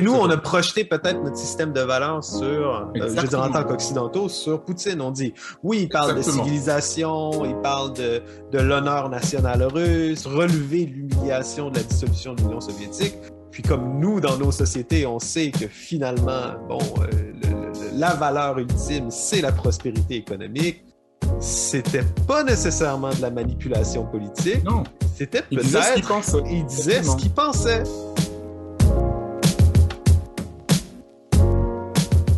Et nous, on a projeté peut-être notre système de valeurs sur, euh, je veux dire en tant qu'occidentaux, sur Poutine. On dit, oui, il parle de civilisation, il parle de, de l'honneur national russe, relever l'humiliation de la dissolution de l'Union soviétique. Puis comme nous, dans nos sociétés, on sait que finalement, bon, euh, la valeur ultime, c'est la prospérité économique. C'était pas nécessairement de la manipulation politique. Non. C'était peut-être. Il disait ce qu'il pensait.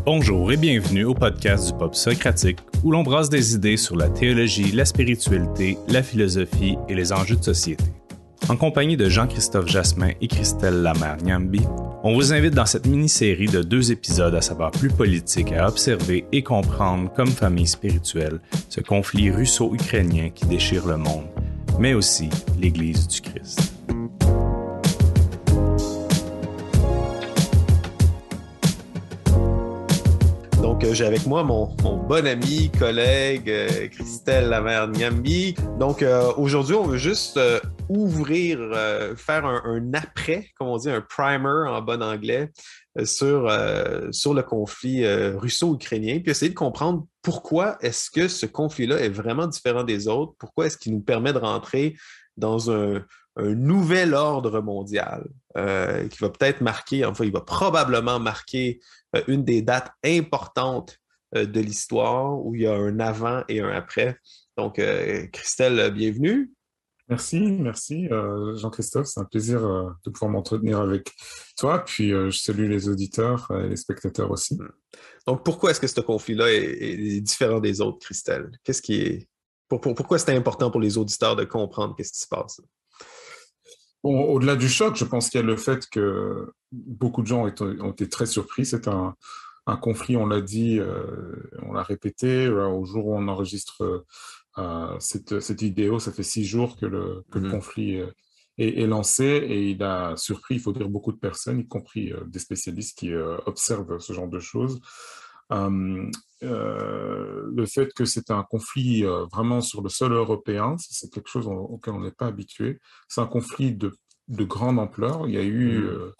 Bonjour et bienvenue au podcast du Pop Socratique où l'on brasse des idées sur la théologie, la spiritualité, la philosophie et les enjeux de société. En compagnie de Jean-Christophe Jasmin et Christelle Lamère-Nyambi, on vous invite dans cette mini-série de deux épisodes à savoir plus politique à observer et comprendre comme famille spirituelle ce conflit russo-ukrainien qui déchire le monde, mais aussi l'Église du Christ. J'ai avec moi mon, bon ami, collègue euh, Christelle Lamère-Niambi. Donc euh, aujourd'hui, on veut juste euh, ouvrir, faire un, après, comme on dit, un primer en bon anglais sur, sur le conflit russo-ukrainien, puis essayer de comprendre pourquoi est-ce que ce conflit-là est vraiment différent des autres, pourquoi est-ce qu'il nous permet de rentrer dans un, nouvel ordre mondial euh, qui va peut-être marquer, enfin, il va probablement marquer euh, une des dates importantes euh, de l'histoire où il y a un avant et un après. Donc, Christelle, bienvenue. Merci, merci Jean-Christophe. C'est un plaisir de pouvoir m'entretenir avec toi. Puis je salue les auditeurs et les spectateurs aussi. Donc, pourquoi est-ce que ce conflit-là est, différent des autres, Christelle? Qu'est-ce qui est. pourquoi c'est important pour les auditeurs de comprendre qu'est-ce qui se passe? Au-delà du choc, je pense qu'il y a le fait que beaucoup de gens ont été, très surpris. C'est un, conflit, on l'a dit, euh, on l'a répété, euh, au jour où on enregistre euh, cette, cette, vidéo, ça fait six jours que le, mm-hmm. conflit est, lancé et il a surpris, il faut dire, beaucoup de personnes, y compris des spécialistes qui observent ce genre de choses. Euh, euh, le fait que c'est un conflit euh, vraiment sur le sol européen, c'est quelque chose auquel on n'est pas habitué. C'est un conflit de, de, grande ampleur. Il y, a eu, mmh.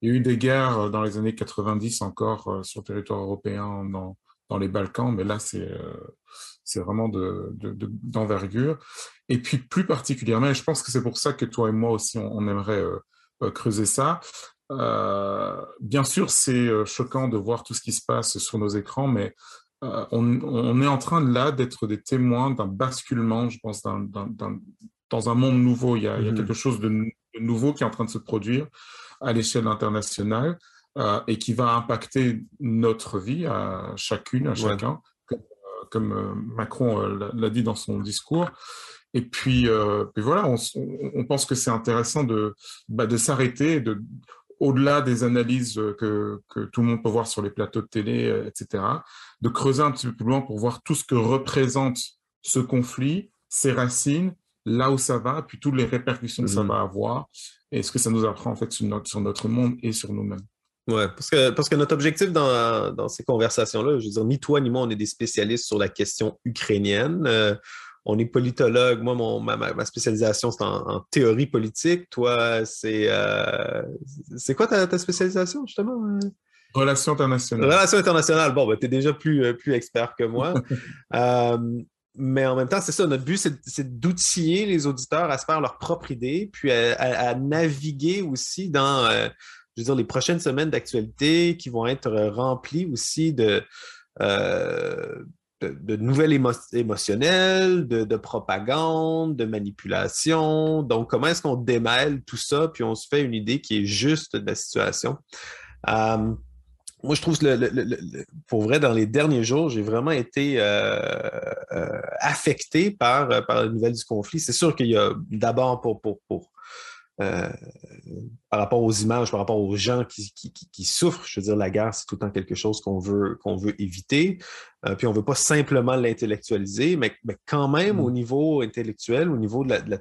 il y a eu des guerres dans les années 90 encore sur le territoire européen dans, dans les Balkans, mais là, c'est c'est vraiment d'envergure. De, et puis, plus particulièrement, et je pense que c'est pour ça que toi et moi aussi, on, on aimerait creuser ça, bien sûr, c'est euh, choquant de voir tout ce qui se passe sur nos écrans, mais euh, on, est en train là d'être des témoins d'un basculement, je pense, dans un monde nouveau. Il y a, mmh quelque chose de, nouveau qui est en train de se produire à l'échelle internationale et qui va impacter notre vie à chacune, à chacun, comme, Macron l'a dit dans son discours. Et puis, voilà, on, pense que c'est intéressant de, bah, de s'arrêter, de, au-delà des analyses euh, que, tout le monde peut voir sur les plateaux de télé, euh, etc., de creuser un petit peu plus loin pour voir tout ce que représente ce conflit, ses racines, là où ça va, puis toutes les répercussions que ça mhm. va avoir, et ce que ça nous apprend en fait sur notre, sur notre monde et sur nous-mêmes. Oui, parce que, parce que notre objectif dans, dans ces conversations-là, je veux dire, ni toi ni moi, on est des spécialistes sur la question ukrainienne. Euh, on est politologue. Moi, mon, ma, spécialisation, c'est en, théorie politique. Toi, c'est. Euh, c'est quoi ta, spécialisation, justement? Relations internationales. Relations internationales. Bon, ben, tu es déjà plus, euh, plus expert que moi. Euh, mais en même temps, c'est ça, notre but, c'est d'outiller les auditeurs à se faire leur propre idée, puis à, naviguer aussi dans, je veux dire, les prochaines semaines d'actualité qui vont être remplies aussi de, de, nouvelles émotionnelles, de, propagande, de manipulation. Donc, comment est-ce qu'on démêle tout ça, puis on se fait une idée qui est juste de la situation? Euh, moi, je trouve le, pour vrai, dans les derniers jours, j'ai vraiment été euh, euh, affecté par, par la nouvelle du conflit. C'est sûr qu'il y a d'abord pour, pour euh, par rapport aux images, par rapport aux gens qui, qui, souffrent. Je veux dire, la guerre, c'est tout le temps quelque chose qu'on veut, qu'on veut éviter. Euh, puis on ne veut pas simplement l'intellectualiser, mais, mais, quand même au mm. niveau intellectuel, au niveau de la,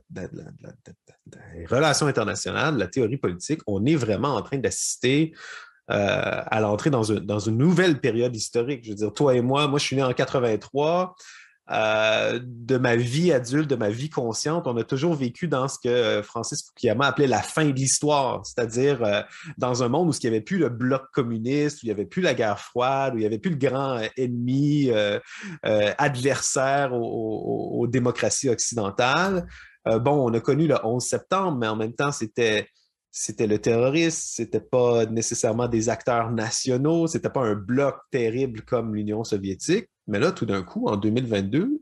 des relations internationales, de la théorie politique, on est vraiment en train d'assister euh, à l'entrée dans, dans, une nouvelle période historique. Je veux dire, toi et moi, moi je suis né en 83. Euh, de ma vie adulte, de ma vie consciente, on a toujours vécu dans ce que euh, Francis Fukuyama appelait la fin de l'histoire, c'est-à-dire euh, dans un monde où il n'y avait plus le bloc communiste, où il n'y avait plus la guerre froide, où il n'y avait plus le grand ennemi adversaire aux, démocraties occidentales. bon, on a connu le 11 septembre, mais en même temps, c'était c'était le terrorisme, c'était pas nécessairement des acteurs nationaux, c'était pas un bloc terrible comme l'Union soviétique. Mais là, tout d'un coup, en 2022,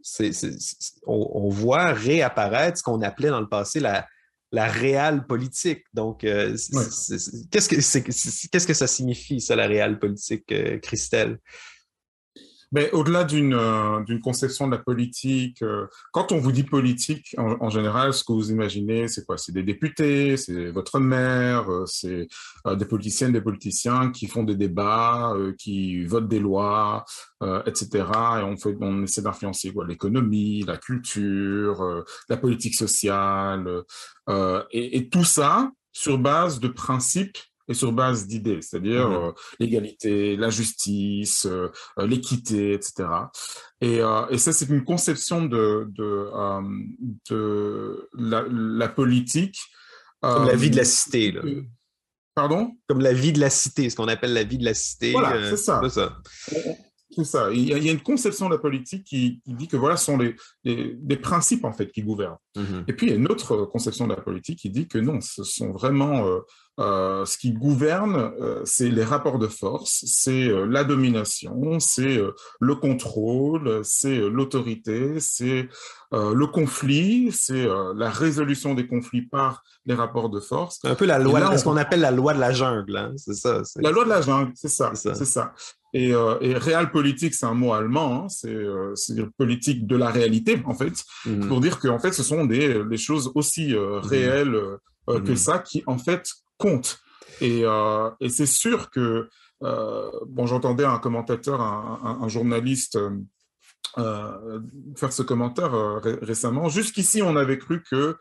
on, voit réapparaître ce qu'on appelait dans le passé la, la réelle politique. Donc, euh, qu'est-ce que que ça signifie, ça, la réelle politique, euh, Christelle? Mais au-delà d'une euh, conception de la politique, euh, quand on vous dit politique, en, général, ce que vous imaginez, c'est quoi? C'est des députés, c'est votre maire, euh, c'est des politiciennes, des politiciens qui font des débats, qui votent des lois, etc. Et on fait, on essaie d'influencer L'économie, la culture, la politique sociale, et tout ça sur base de principes et sur base d'idées, c'est-à-dire mmh euh, l'égalité, la justice, euh, euh, l'équité, etc. Et, et ça, c'est une conception de, de, de la, la, politique. Comme la vie de la cité. Là. Pardon? Comme la vie de la cité, ce qu'on appelle la vie de la cité. Voilà, c'est ça. ça. C'est ça. Il y, a, une conception de la politique qui, dit que voilà, ce sont les, les, principes en fait qui gouvernent. Mmh et puis il y a une autre conception de la politique qui dit que non, ce sont vraiment euh, ce qui gouverne, euh, c'est les rapports de force, c'est euh, la domination, c'est le contrôle, c'est l'autorité, c'est le conflit, c'est la résolution des conflits par les rapports de force. Un peu la loi, ce qu'on appelle la loi de la jungle, hein, c'est ça. La loi de la jungle, c'est ça, c'est ça. Et, et réel politique, c'est un mot allemand, hein, c'est politique de la réalité, en fait, mmh pour dire que en fait, ce sont des, des choses aussi mmh réelles que mmh ça qui, en fait, compte. Et, euh, et c'est sûr que, euh, bon, j'entendais un commentateur, un, journaliste euh, faire ce commentaire récemment. Jusqu'ici, on avait cru que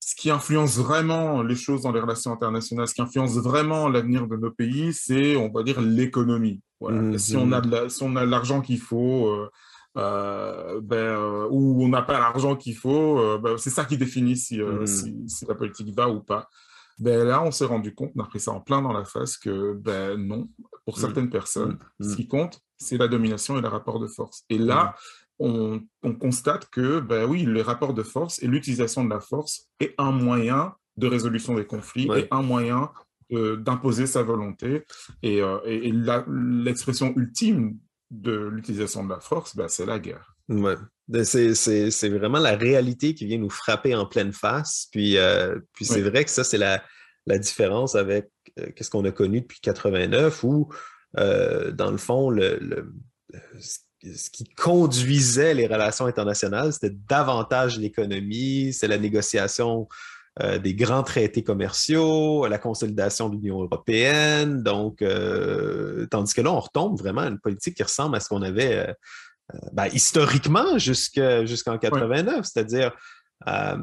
ce qui influence vraiment les choses dans les relations internationales, ce qui influence vraiment l'avenir de nos pays, c'est, on va dire, l'économie. Voilà. Mmh, si, on a de si on a l'argent qu'il faut, ben, ou on n'a pas l'argent qu'il faut, ben, c'est ça qui définit si, si, si, la politique va ou pas. Ben là, on s'est rendu compte, on a pris ça en plein dans la face, que ben non, pour mmh. certaines personnes, mmh. ce qui compte, c'est la domination et le rapport de force. Et là, on, constate que, ben oui, le rapport de force et l'utilisation de la force est un moyen de résolution des conflits et un moyen d'imposer sa volonté. Et, euh, l'expression ultime de l'utilisation de la force, ben, c'est la guerre. Ouais. Ben, c'est vraiment la réalité qui vient nous frapper en pleine face. Puis, euh, puis c'est vrai que ça, c'est la, la, différence avec euh, ce qu'on a connu depuis 89, où, euh, dans le fond, le, ce qui conduisait les relations internationales, c'était davantage l'économie, c'est la négociation des grands traités commerciaux, la consolidation de l'Union européenne. Donc, tandis que là, on retombe vraiment à une politique qui ressemble à ce qu'on avait euh, ben, historiquement jusqu'en 89, c'est-à-dire euh,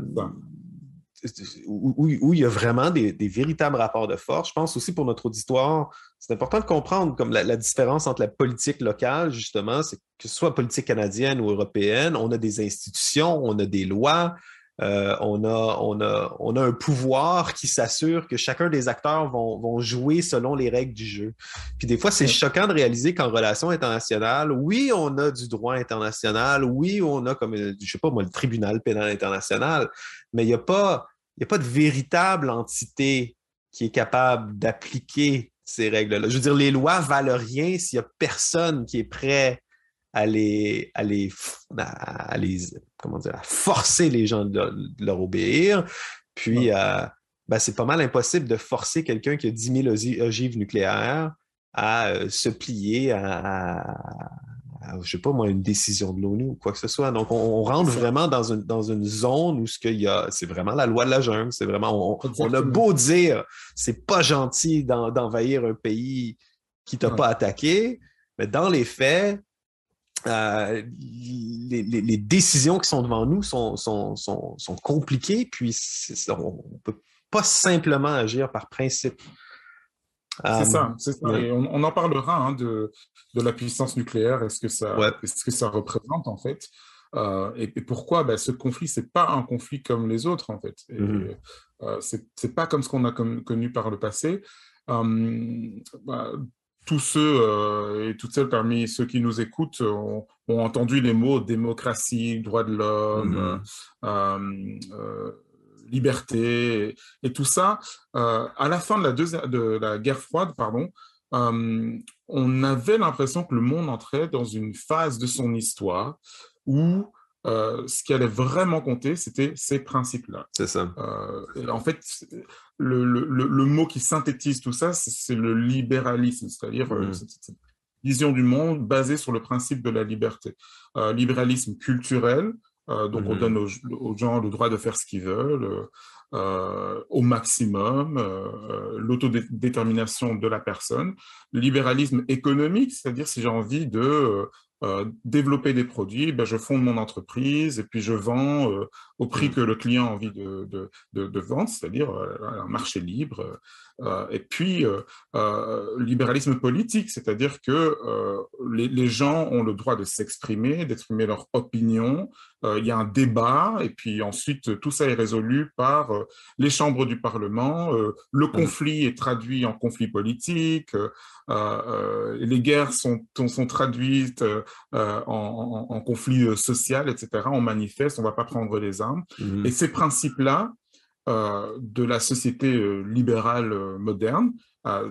où, il y a vraiment des, véritables rapports de force. Je pense aussi pour notre auditoire, c'est important de comprendre comme la, différence entre la politique locale, justement, c'est que ce soit politique canadienne ou européenne, on a des institutions, on a des lois, euh, on, a, on, a, on a un pouvoir qui s'assure que chacun des acteurs vont, vont, jouer selon les règles du jeu. Puis des fois, c'est choquant de réaliser qu'en relation internationale, oui, on a du droit international, oui, on a comme, je sais pas moi, le tribunal pénal international, mais il n'y a, pas, a pas de véritable entité qui est capable d'appliquer ces règles-là. Je veux dire, les lois valent rien s'il n'y a personne qui est prêt à les, à les, à les comment dire, à forcer les gens de leur, obéir. Puis, euh, ben, c'est pas mal impossible de forcer quelqu'un qui a 10 000 ogives nucléaires à euh, se plier à, je sais pas moi, une décision de l'ONU ou quoi que ce soit. Donc, on, rentre vraiment dans une, dans une zone où ce qu'il y a, c'est vraiment la loi de la jungle. C'est vraiment, on, a beau dire, c'est pas gentil d'envahir un pays qui t'a pas attaqué, mais dans les faits, euh, les, décisions qui sont devant nous sont, sont, sont, compliquées, puis on ne peut pas simplement agir par principe. C'est ça, c'est ça. Et on, en parlera hein, de, de, la puissance nucléaire et ce que ça, ce que ça représente en fait. Euh, et, pourquoi ben, ce conflit, c'est pas un conflit comme les autres en fait. Mmh euh, c'est pas comme ce qu'on a connu par le passé. Bah, tous ceux et toutes celles parmi ceux qui nous écoutent ont, entendu les mots démocratie, droit de l'homme, mmh hum, liberté et, tout ça. à la fin de la, de la guerre froide, pardon, on avait l'impression que le monde entrait dans une phase de son histoire où euh, ce qui allait vraiment compter, c'était ces principes-là. C'est ça. Euh, en fait, le, le, le, mot qui synthétise tout ça, c'est le libéralisme, c'est-à-dire euh, mm. cette, vision du monde basée sur le principe de la liberté. libéralisme culturel, donc on mm. donne aux, gens le droit de faire ce qu'ils veulent. au maximum, l'autodétermination de la personne, libéralisme économique, c'est-à-dire si j'ai envie de euh, développer des produits, ben, je fonde mon entreprise et puis je vends euh, au prix mmh. que le client a envie de, de, de, de vendre, c'est-à-dire euh, un marché libre. et puis, libéralisme politique, c'est-à-dire que les, les, gens ont le droit de s'exprimer, d'exprimer leur opinion. Il y a un débat et puis ensuite tout ça est résolu par les chambres du Parlement. le mmh. conflit est traduit en conflit politique. les guerres sont, sont traduites euh, en, conflit euh, social, etc. On manifeste, on ne va pas prendre les armes. Mhm. Et ces principes-là euh, de la société libérale moderne,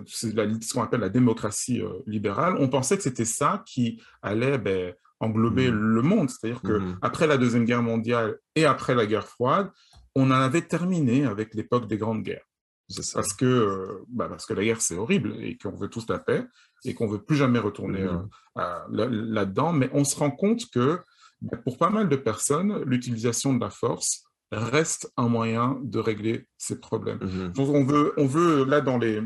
c'est ce qu'on appelle la démocratie libérale, on pensait que c'était ça qui allait ben, englober mhm. le monde. C'est-à-dire qu'après mhm. la Deuxième Guerre mondiale et après la guerre froide, on en avait terminé avec l'époque des grandes guerres. Parce que, bah parce que la guerre, c'est horrible et qu'on veut tous la paix et qu'on veut plus jamais retourner mmh euh, là-dedans. Mais on se rend compte que bah, pour pas mal de personnes, l'utilisation de la force reste un moyen de régler ces problèmes. Donc on veut, on veut là dans les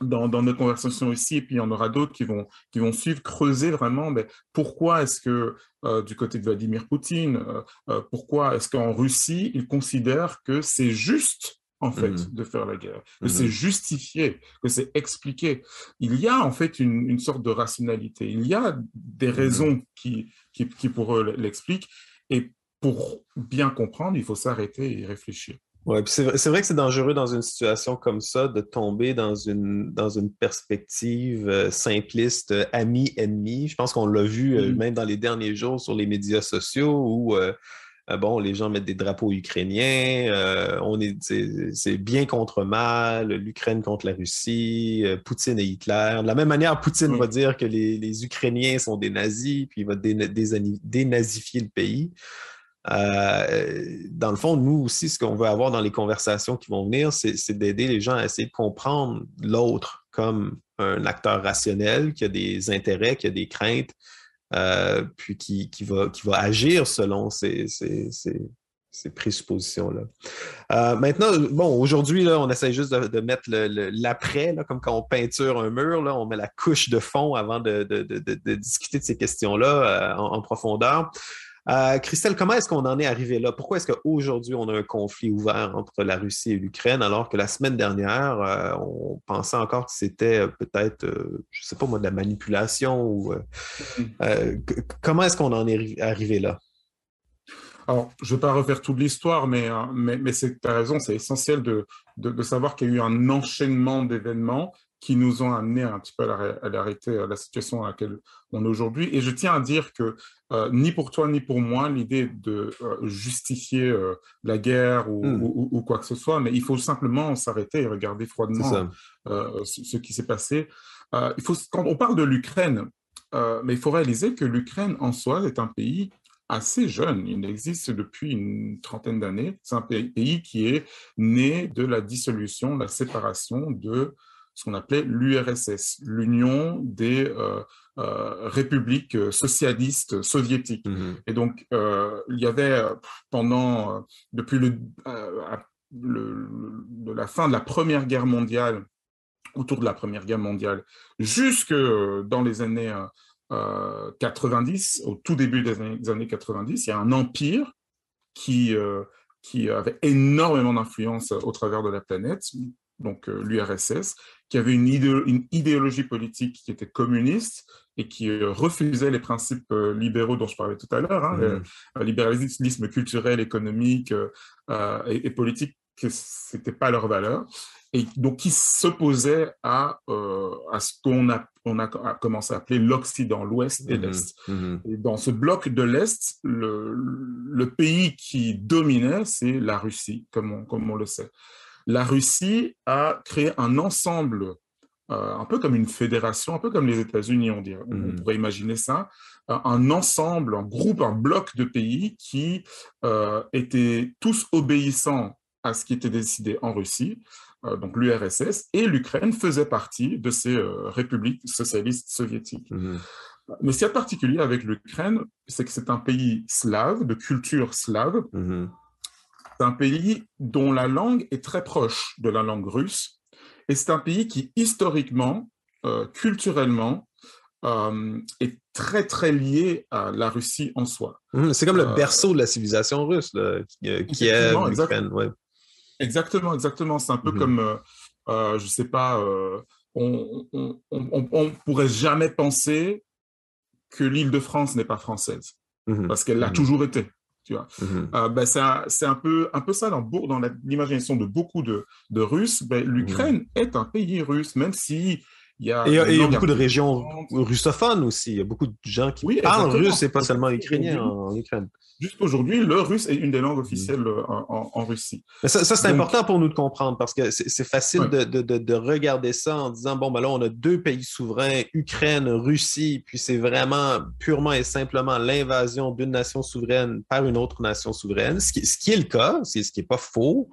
dans, dans, notre conversation ici, et puis il y en aura d'autres qui vont, qui vont suivre, creuser vraiment mais pourquoi est-ce que euh, du côté de Vladimir Poutine, euh, pourquoi est-ce qu'en Russie, ils considèrent que c'est juste en fait, mmh de faire la guerre, que c'est mmh justifié, que c'est expliqué? Il y a en fait une, sorte de rationalité, il y a des mmh raisons qui, qui, pour eux l'expliquent, et pour bien comprendre, il faut s'arrêter et réfléchir. Ouais, c'est vrai, que c'est dangereux dans une situation comme ça de tomber dans une, dans une perspective euh, simpliste, euh, ami-ennemi. Je pense qu'on l'a vu euh, même dans les derniers jours sur les médias sociaux où bon, les gens mettent des drapeaux ukrainiens, on est, c'est bien contre mal, l'Ukraine contre la Russie, Poutine et Hitler. De la même manière, Poutine va dire que les, Ukrainiens sont des nazis, puis il va dénazifier le pays. Dans le fond, nous aussi, ce qu'on veut avoir dans les conversations qui vont venir, c'est d'aider les gens à essayer de comprendre l'autre comme un acteur rationnel qui a des intérêts, qui a des craintes, euh, puis qui, va, agir selon ces, présuppositions-là. Euh, maintenant, bon, aujourd'hui, on essaie juste de, mettre l'après, comme quand on peinture un mur, là, on met la couche de fond avant de, discuter de ces questions-là euh, en, profondeur. Euh, Christelle, comment est-ce qu'on en est arrivé là? Pourquoi est-ce qu'aujourd'hui, on a un conflit ouvert entre la Russie et l'Ukraine, alors que la semaine dernière, euh, on pensait encore que c'était euh, peut-être, je ne sais pas moi, de la manipulation ou comment est-ce qu'on en est arrivé là? Alors, je ne vais pas refaire toute l'histoire, mais, mais, mais tu as raison, c'est essentiel de, de, savoir qu'il y a eu un enchaînement d'événements qui nous ont amené un petit peu à l'arrêter la situation à laquelle on est aujourd'hui. Et je tiens à dire que euh, ni pour toi ni pour moi l'idée de euh, justifier euh, la guerre hmm. ou, ou, quoi que ce soit, mais il faut simplement s'arrêter et regarder froidement ce, qui s'est passé. il faut, quand on parle de l'Ukraine, mais il faut réaliser que l'Ukraine en soi est un pays assez jeune. Il existe depuis une trentaine d'années. C'est un pays qui est né de la dissolution, la séparation de ce qu'on appelait l'URSS, l'Union des euh, euh, républiques socialistes soviétiques. Mmh Et donc, euh, il y avait pendant, depuis le, la fin de la Première Guerre mondiale, autour de la Première Guerre mondiale, jusque dans les années 90, au tout début des années, des années, 90, il y a un empire qui, qui avait énormément d'influence au travers de la planète, donc l'URSS, qui avait une, une, idéologie politique qui était communiste et qui refusait les principes libéraux dont je parlais tout à l'heure, hein, mmh. libéralisme culturel, économique et, et, politique, que ce n'était pas leur valeur et donc qui s'opposait à, euh, à ce qu'on a, on a, commencé à appeler l'Occident, l'Ouest et mmh l'Est. Mmh dans ce bloc de l'Est, le, le, pays qui dominait, c'est la Russie, comme on, comme on le sait. La Russie a créé un ensemble, euh, un peu comme une fédération, un peu comme les États-Unis, on, dirait, on mmh pourrait imaginer ça, un ensemble, un groupe, un bloc de pays qui euh, étaient tous obéissants à ce qui était décidé en Russie, euh, donc l'URSS, et l'Ukraine faisait partie de ces euh, républiques socialistes soviétiques. Mmh Mais ce qui est particulier avec l'Ukraine, c'est que c'est un pays slave, de culture slave. Mmh c'est un pays dont la langue est très proche de la langue russe. Et c'est un pays qui, historiquement, euh, culturellement, est très, très lié à la Russie en soi. Mmh, c'est comme le berceau de la civilisation russe, qui, est. Exactement, exactement. C'est un peu mmh comme, euh, euh, je ne sais pas, euh, on ne pourrait jamais penser que l'île de France n'est pas française, mmh parce qu'elle l'a toujours été. Tu vois. Ben, c'est un, peu, un peu ça dans, dans l'imagination de beaucoup de, de Russes. Ben, L'Ukraine est un pays russe, même si il y a, et, il y a beaucoup de régions russophones aussi. Il y a beaucoup de gens qui parlent russe et pas seulement ukrainien en Ukraine. Jusqu'aujourd'hui, le russe est une des langues officielles euh, en, Russie. ça, c'est important pour nous de comprendre parce que c'est facile de, de, de, regarder ça en disant, bon, ben là, on a deux pays souverains, Ukraine, Russie, puis c'est vraiment purement et simplement l'invasion d'une nation souveraine par une autre nation souveraine, ce qui, ce qui est le cas, ce qui n'est pas faux.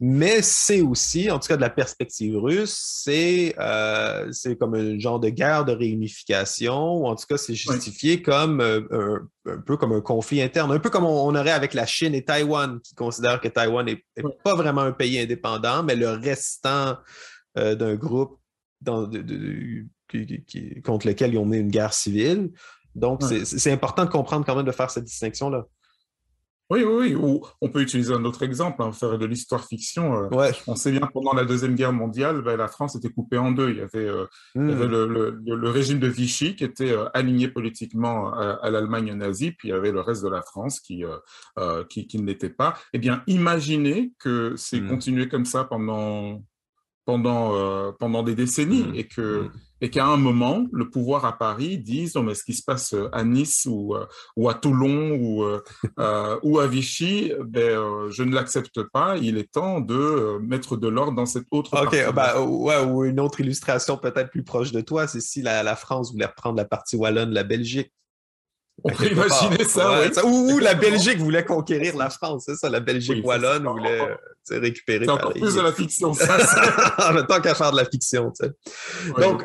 Mais c'est aussi, en tout cas de la perspective russe, c'est euh, comme un genre de guerre de réunification, ou en tout cas c'est justifié comme euh, un, peu comme un conflit interne, un peu comme on, aurait avec la Chine et Taïwan, qui considèrent que Taïwan n'est pas vraiment un pays indépendant, mais le restant euh, d'un groupe dans, contre lequel ils ont mené une guerre civile. Donc, c'est important de comprendre quand même de faire cette distinction-là. Oui, oui, oui. Ou on peut utiliser un autre exemple, hein, faire de l'histoire-fiction. Euh, on sait bien pendant la Deuxième Guerre mondiale, ben, la France était coupée en deux. Il y avait, euh, hmm. le, régime de Vichy qui était euh, aligné politiquement à, l'Allemagne nazie, puis il y avait le reste de la France qui, qui, ne l'était pas. Eh bien, imaginez que c'est hmm. continué comme ça pendant, pendant, pendant des décennies hmm. et que et qu'à un moment, le pouvoir à Paris dise oh, mais ce qui se passe euh, à Nice ou, euh, ou à Toulon ou, euh, ou à Vichy, ben, je ne l'accepte pas. Il est temps de mettre de l'ordre dans cette autre OK, bah, ouais, ou une autre illustration peut-être plus proche de toi, c'est si la, la France voulait reprendre la partie wallonne de la Belgique. On peut imaginer ça. Ou, la Belgique voulait conquérir la France, c'est ça, la Belgique wallonne voulait récupérer C'est encore plus de la fiction, ça. en temps qu'à faire de la fiction, tu sais. donc,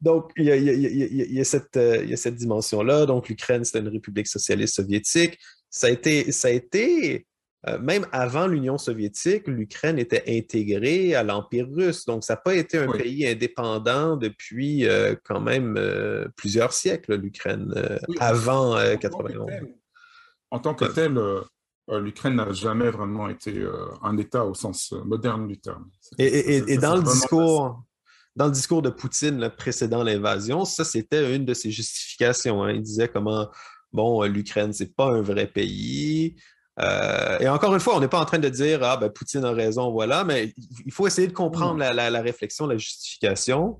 donc, il y a, y, a, y a, cette, euh, y a cette dimension-là. Donc, l'Ukraine, c'est une république socialiste soviétique. Ça a été, ça a été euh, même avant l'Union soviétique, l'Ukraine était intégrée à l'Empire russe. Donc, ça n'a pas été un pays indépendant depuis euh, quand même euh, plusieurs siècles, l'Ukraine, avant 91. En tant que tel, l'Ukraine n'a jamais vraiment été un État au sens moderne du terme. Et, dans, le discours, dans le discours de Poutine précédant l'invasion, ça, c'était une de ses justifications. Hein. Il disait comment, bon, l'Ukraine, c'est pas un vrai pays. Euh, et encore une fois, on n'est pas en train de dire Ah, ben, Poutine a raison, voilà, mais il faut essayer de comprendre mm. la, réflexion, la justification.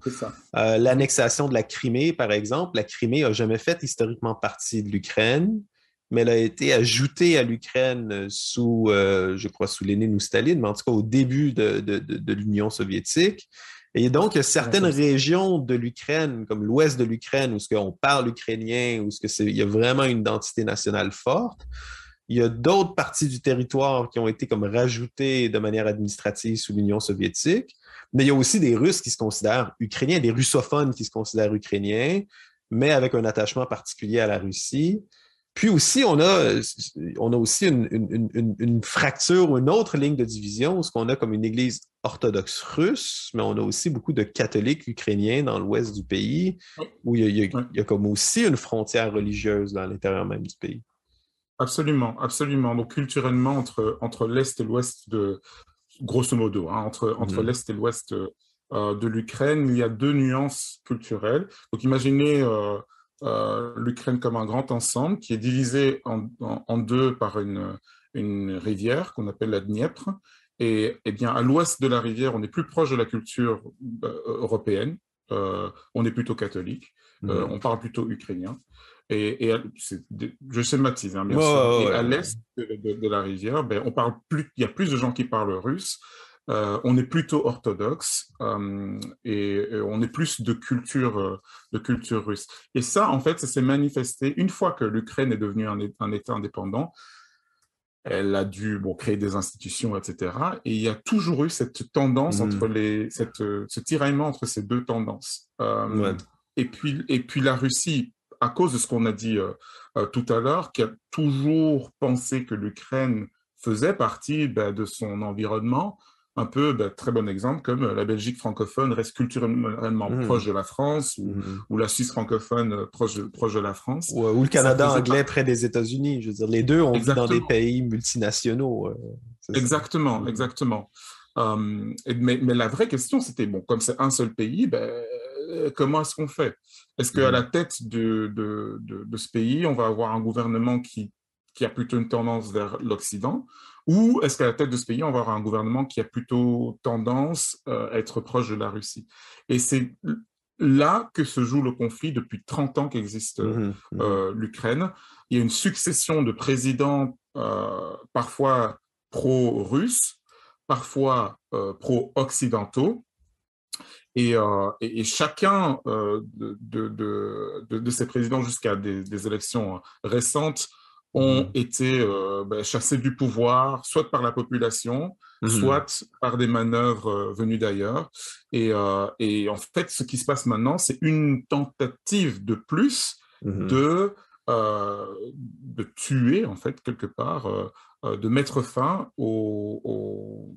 Euh, l'annexation de la Crimée, par exemple, la Crimée n'a jamais fait historiquement partie de l'Ukraine, mais elle a été ajoutée à l'Ukraine sous, euh, je crois, sous Lénine ou Staline, mais en tout cas au début de, l'Union soviétique. Et donc, certaines régions de l'Ukraine, comme l'ouest de l'Ukraine, où ce qu'on parle ukrainien, où ce que il y a vraiment une identité nationale forte, il y a d'autres parties du territoire qui ont été comme rajoutées de manière administrative sous l'Union soviétique, mais il y a aussi des Russes qui se considèrent ukrainiens, des russophones qui se considèrent ukrainiens, mais avec un attachement particulier à la Russie. Puis aussi, on a, on a aussi une, fracture ou une autre ligne de division, ce qu'on a comme une église orthodoxe russe, mais on a aussi beaucoup de catholiques ukrainiens dans l'ouest du pays, où il y, a, il y a comme aussi une frontière religieuse dans l'intérieur même du pays. Absolument, absolument. Donc culturellement, entre, entre l'Est et l'Ouest de, grosso modo, hein, entre, entre mhm. l'Est et l'Ouest de l'Ukraine, il y a deux nuances culturelles. Donc imaginez l'Ukraine comme un grand ensemble qui est divisé en, en, deux par une, une rivière qu'on appelle la Dniepr. Et, eh bien, à l'ouest de la rivière, on est plus proche de la culture européenne. on est plutôt catholique. Mhm. on parle plutôt ukrainien. Et, je schématise, hein, bien sûr. et à l'est de, la rivière, ben, on parle plus, il y a plus de gens qui parlent russe. Euh, on est plutôt orthodoxe euh, et, on est plus de culture, euh, de culture russe. Et ça, en fait, ça s'est manifesté une fois que l'Ukraine est devenue un, État indépendant. Elle a dû bon, créer des institutions, etc. Et il y a toujours eu cette tendance mmh. entre les, cette, ce tiraillement entre ces deux tendances. Et puis, et puis la Russie, à cause de ce qu'on a dit euh, euh, tout à l'heure, qui a toujours pensé que l'Ukraine faisait partie ben, de son environnement, un peu, ben, très bon exemple, comme euh, la Belgique francophone reste culturellement mmh. proche de la France, mmh. ou, la Suisse francophone proche de, proche de la France. Ou, le Canada anglais près des États-Unis. Je veux dire, les deux ont vu dans des pays multinationaux. exactement, exactement. mais, mais, la vraie question, c'était, bon, comme c'est un seul pays, ben, comment est-ce qu'on fait? Est-ce qu'à mm. la tête de, de, ce pays, on va avoir un gouvernement qui, qui a plutôt une tendance vers l'Occident? Ou est-ce qu'à la tête de ce pays, on va avoir un gouvernement qui a plutôt tendance euh, à être proche de la Russie? Et c'est là que se joue le conflit depuis 30 ans qu'existe mm-hmm. euh, l'Ukraine. Il y a une succession de présidents euh, parfois pro-russes, parfois pro-occidentaux, euh, et, chacun euh, de, ces présidents jusqu'à des, élections récentes ont mmh. été euh, ben, chassés du pouvoir, soit par la population, mmh. soit par des manœuvres venues d'ailleurs. Et, en fait, ce qui se passe maintenant, c'est une tentative de plus mmh. de, de tuer, en fait, quelque part, de mettre fin au,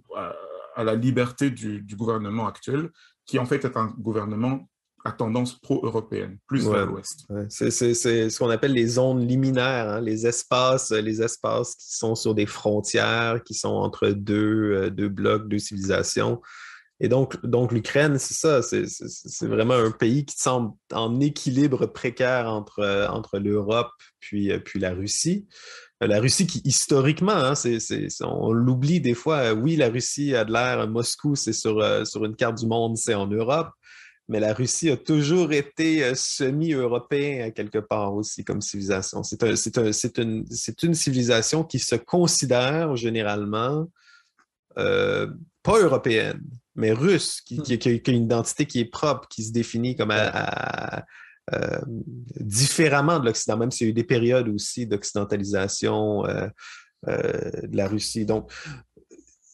à, la liberté du, gouvernement actuel qui en fait est un gouvernement à tendance pro-européenne, plus vers l'ouest. C'est ce qu'on appelle les zones liminaires, hein, les espaces, les espaces qui sont sur des frontières, qui sont entre deux, euh, deux blocs, deux civilisations. Et donc, donc l'Ukraine, c'est ça, c'est vraiment un pays qui semble en équilibre précaire entre, euh, entre l'Europe puis, euh, puis la Russie. La Russie qui, historiquement, hein, on l'oublie des fois, oui, la Russie a de l'air, Moscou, c'est sur, euh, sur une carte du monde, c'est en Europe, mais la Russie a toujours été euh, semi-européen quelque part aussi comme civilisation. C'est une, une, civilisation qui se considère généralement euh, pas européenne, mais russe, qui, qui, a une identité qui est propre, qui se définit comme à, euh, différemment de l'Occident, même s'il y a eu des périodes aussi d'occidentalisation euh, euh, de la Russie. Donc,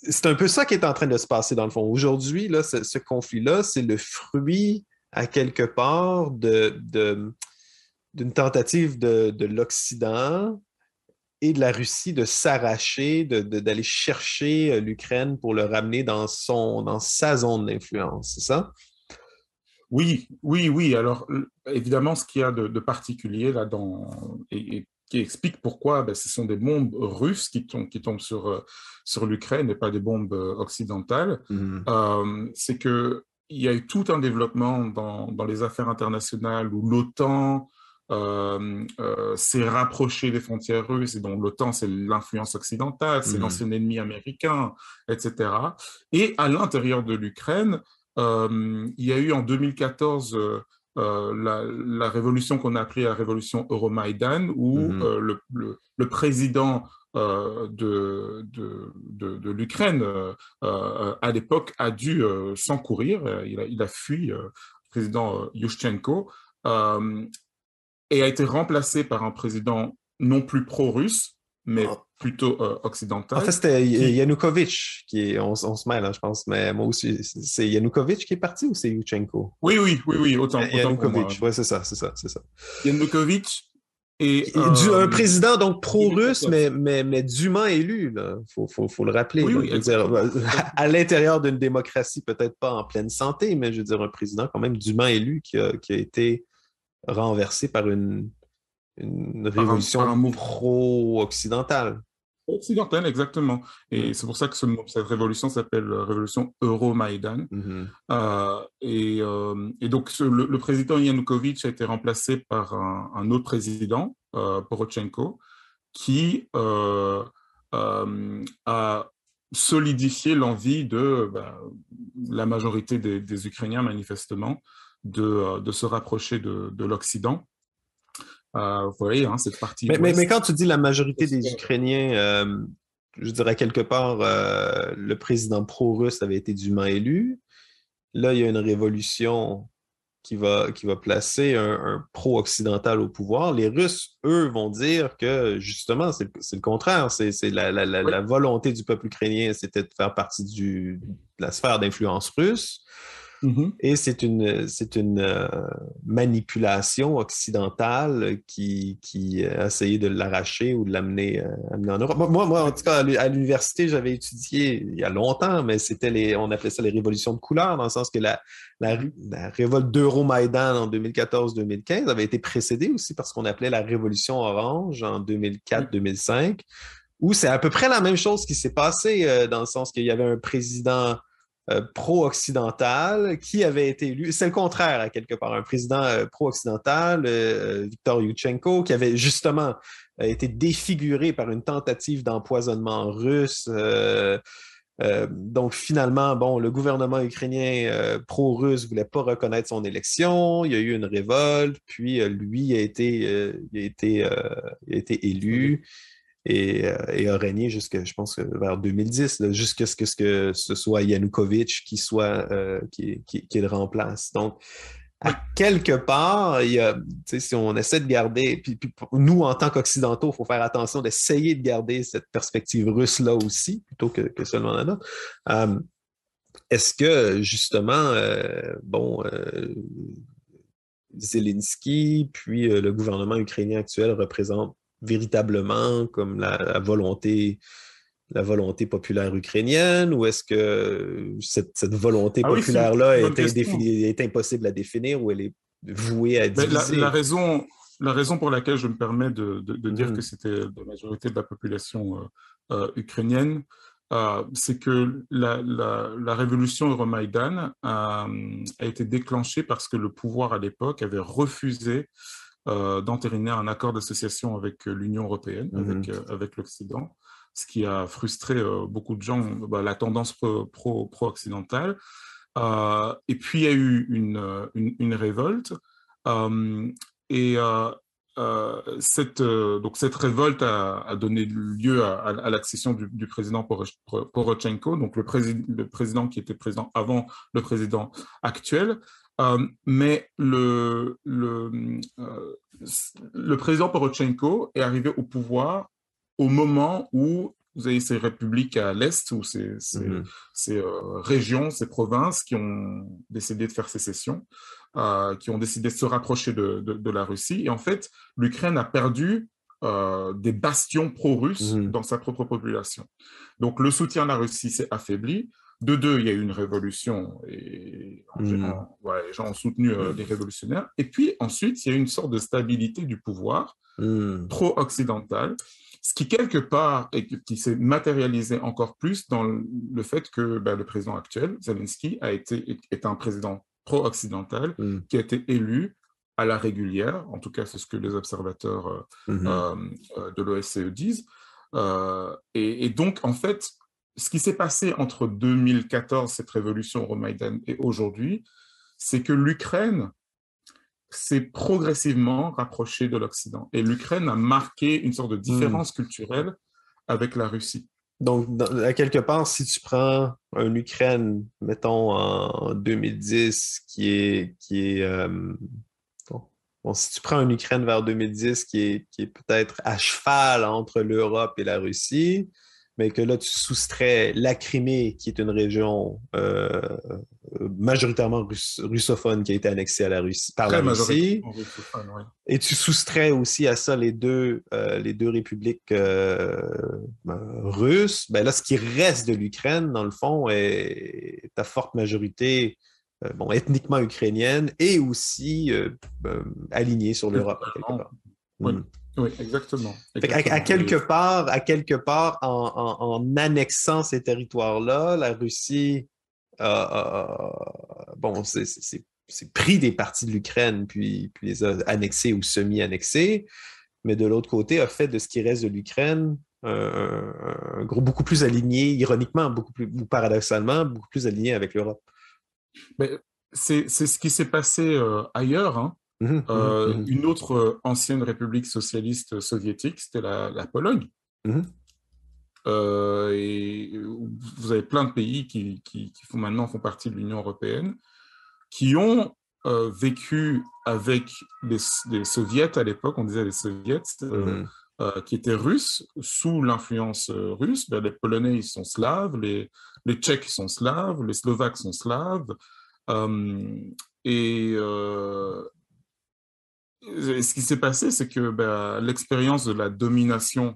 c'est un peu ça qui est en train de se passer dans le fond. Aujourd'hui, là, ce, conflit-là, c'est le fruit, à quelque part, de, d'une tentative de, de l'Occident et de la Russie de s'arracher, d'aller chercher l'Ukraine pour le ramener dans, son, dans sa zone d'influence, c'est ça? Oui, oui, oui. Alors, évidemment, ce qu'il y a de, particulier là dans et, qui explique pourquoi ben, ce sont des bombes russes qui tombent, qui tombent sur, euh, sur l'Ukraine et pas des bombes euh, occidentales, mmh. euh, c'est que il y a eu tout un développement dans, dans les affaires internationales où l'OTAN s'est rapproché des frontières russes et donc l'OTAN c'est l'influence occidentale, c'est mmh. l'ancien ennemi américain, etc. Et à l'intérieur de l'Ukraine, il y a eu en 2014 euh, euh, la, révolution qu'on a appelée la révolution Euromaïdan, où mhm. le, président de, de, de, l'Ukraine, à l'époque, a dû s'encourir. Il a, il a fui, le président Yushchenko, et a été remplacé par un président non plus pro-russe, mais ah. plutôt euh, occidental. En fait, c'était Yanukovych qui est, on, se mêle, hein, je pense, mais moi aussi, c'est Yanukovych qui est parti ou c'est Yushchenko? Oui, oui, oui, oui, autant. Yanukovych, oui, c'est ça, c'est ça, c'est ça. Yanukovych et, un président donc pro-russe, mais, mais, mais dûment élu, il faut, faut, faut, le rappeler. Oui, oui, dire, à l'intérieur d'une démocratie, peut-être pas en pleine santé, mais je veux dire, un président quand même dûment élu qui a, qui a été renversé par une, une révolution pro-occidentale. Occidentale, exactement. Et c'est pour ça que cette révolution s'appelle Révolution Euromaïdan. Mm et, et, donc, le, président Yanukovych a été remplacé par un, autre président, Porochenko, qui a solidifié l'envie de ben, la majorité des, Ukrainiens, manifestement, de, de se rapprocher de, de l'Occident. Euh, vous voyez, hein, cette partie. Mais, mais, quand tu dis la majorité des Ukrainiens, euh, je dirais quelque part, euh, le président pro-russe avait été dûment élu. Là, il y a une révolution qui va, qui va placer un, pro-occidental au pouvoir. Les Russes, eux, vont dire que justement, c'est le contraire. C'est la, la, la, volonté du peuple ukrainien, c'était de faire partie du, de la sphère d'influence russe. Mm-hmm. Et c'est une, c'est une euh, manipulation occidentale qui, qui a essayé de l'arracher ou de l'amener euh, en Europe. Moi, moi, en tout cas, à l'université, j'avais étudié il y a longtemps, mais c'était les, on appelait ça les révolutions de couleur, dans le sens que la, la, la révolte d'Euromaïdan en 2014-2015 avait été précédée aussi par ce qu'on appelait la révolution orange en 2004-2005, où c'est à peu près la même chose qui s'est passé, euh, dans le sens qu'il y avait un président euh, pro-occidental qui avait été élu. C'est le contraire, à quelque part. Un président euh, pro-occidental, euh, Viktor Yushchenko, qui avait justement été défiguré par une tentative d'empoisonnement russe. donc finalement, le gouvernement ukrainien pro-russe voulait pas reconnaître son élection. Il y a eu une révolte, puis lui a été élu et, euh, et, a régné jusqu'à, je pense, vers 2010, jusqu'à ce que, ce que ce soit Yanukovych qui soit euh, qui, qui, le remplace. Donc, à quelque part, il y a, si on essaie de garder, puis, nous, en tant qu'Occidentaux, il faut faire attention d'essayer de garder cette perspective russe-là aussi, plutôt que, que seulement la nôtre. Euh, est-ce que, justement, bon, Zelensky, puis le gouvernement ukrainien actuel représentent véritablement comme la, volonté la volonté populaire ukrainienne ou est-ce que cette, volonté ah populaire-là est, impossible à définir ou elle est vouée à diviser? La, raison, la raison pour laquelle je me permets de, dire mmh. que c'était la majorité de la population euh, euh, ukrainienne, euh, c'est que la, la, révolution Euromaïdan a été déclenchée parce que le pouvoir à l'époque avait refusé d'entériner un accord d'association avec euh, l'Union européenne, mhm. avec, euh, avec l'Occident, ce qui a frustré beaucoup de gens, bah, la tendance pro-occidentale. et puis, il y a eu une, une, révolte. et cette, donc cette révolte a, donné lieu à, l'accession du, président Poroshenko, donc le, le, président qui était président avant le président actuel. Euh, mais le, le, euh, le président Poroshenko est arrivé au pouvoir au moment où vous avez ces républiques à l'Est, ou ces, ces, mhm. euh, régions, ces provinces qui ont décidé de faire sécession, qui ont décidé de se rapprocher de, de, la Russie. Et en fait, l'Ukraine a perdu des bastions pro-russes mhm. dans sa propre population. Donc le soutien à la Russie s'est affaibli. De deux, il y a eu une révolution et hmm. les gens ont soutenu euh, les révolutionnaires. Et puis ensuite, il y a eu une sorte de stabilité du pouvoir hmm. pro-occidental, ce qui quelque part et qui s'est matérialisé encore plus dans le fait que ben, le président actuel, Zelensky, a été est un président pro-occidental hmm. qui a été élu à la régulière. En tout cas, c'est ce que les observateurs euh, euh, de l'OSCE disent. Et, et, donc, en fait, ce qui s'est passé entre 2014, cette révolution Euromaidan, et aujourd'hui, c'est que l'Ukraine s'est progressivement rapprochée de l'Occident. Et l'Ukraine a marqué une sorte de différence hmm. culturelle avec la Russie. Donc, à quelque part, si tu prends une Ukraine, mettons, en 2010, qui est... Qui est euh, bon, si tu prends une Ukraine vers 2010 qui est, qui est peut-être à cheval entre l'Europe et la Russie, mais que là, tu soustrais la Crimée, qui est une région euh, majoritairement russophone qui a été annexée à la Russie, par la Russie. Et tu soustrais aussi à ça les deux, euh, les deux républiques euh, russes. Ben là, ce qui reste de l'Ukraine, dans le fond, est ta forte majorité bon, ethniquement ukrainienne et aussi alignée sur l'Europe, quelque part. Oui. Oui, exactement. À, quelque part, à quelque part en, annexant ces territoires-là, la Russie bon, c'est pris des parties de l'Ukraine, puis, puis les a annexés ou semi-annexés, mais de l'autre côté, a fait de ce qui reste de l'Ukraine un, groupe beaucoup plus aligné, ironiquement, beaucoup plus, ou paradoxalement, beaucoup plus aligné avec l'Europe. C'est ce qui s'est passé euh, ailleurs. Hein. Mmh mmh euh, mmh une autre euh, ancienne république socialiste soviétique, c'était la, Pologne. et vous avez plein de pays qui, qui, font, maintenant font partie de l'Union européenne, qui ont vécu avec les, les soviets à l'époque, on disait les soviets, qui étaient russes, sous l'influence russe. Ben, les Polonais, ils sont slaves, les, les Tchèques sont slaves, les Slovaques sont slaves. et, ce qui s'est passé, c'est que ben, l'expérience de la domination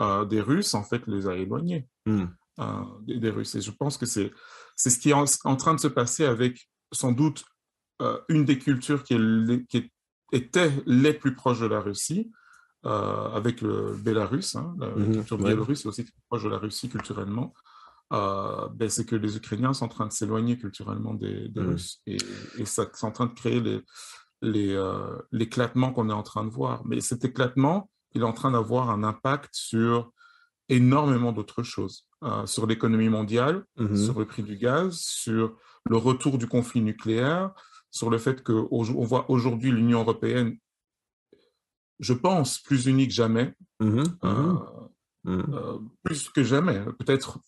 euh, des Russes, en fait, les a éloignés hmm. euh, des, Russes. Et je pense que c'est ce qui est en, train de se passer avec, sans doute, euh, une des cultures qui, qui, était les plus proches de la Russie, avec le Bélarus. Hein, la hmm, culture biélorusse est aussi proche de la Russie culturellement. Ben, c'est que les Ukrainiens sont en train de s'éloigner culturellement des, hmm. Russes. Et, et ça, c'est en train de créer les, euh, l'éclatement qu'on est en train de voir. Mais cet éclatement, il est en train d'avoir un impact sur énormément d'autres choses, euh, sur l'économie mondiale, mm-hmm. sur le prix du gaz, sur le retour du conflit nucléaire, sur le fait qu'on voit aujourd'hui l'Union européenne, je pense, plus unie que jamais, mm-hmm. Euh, mm-hmm. plus que jamais. Peut-être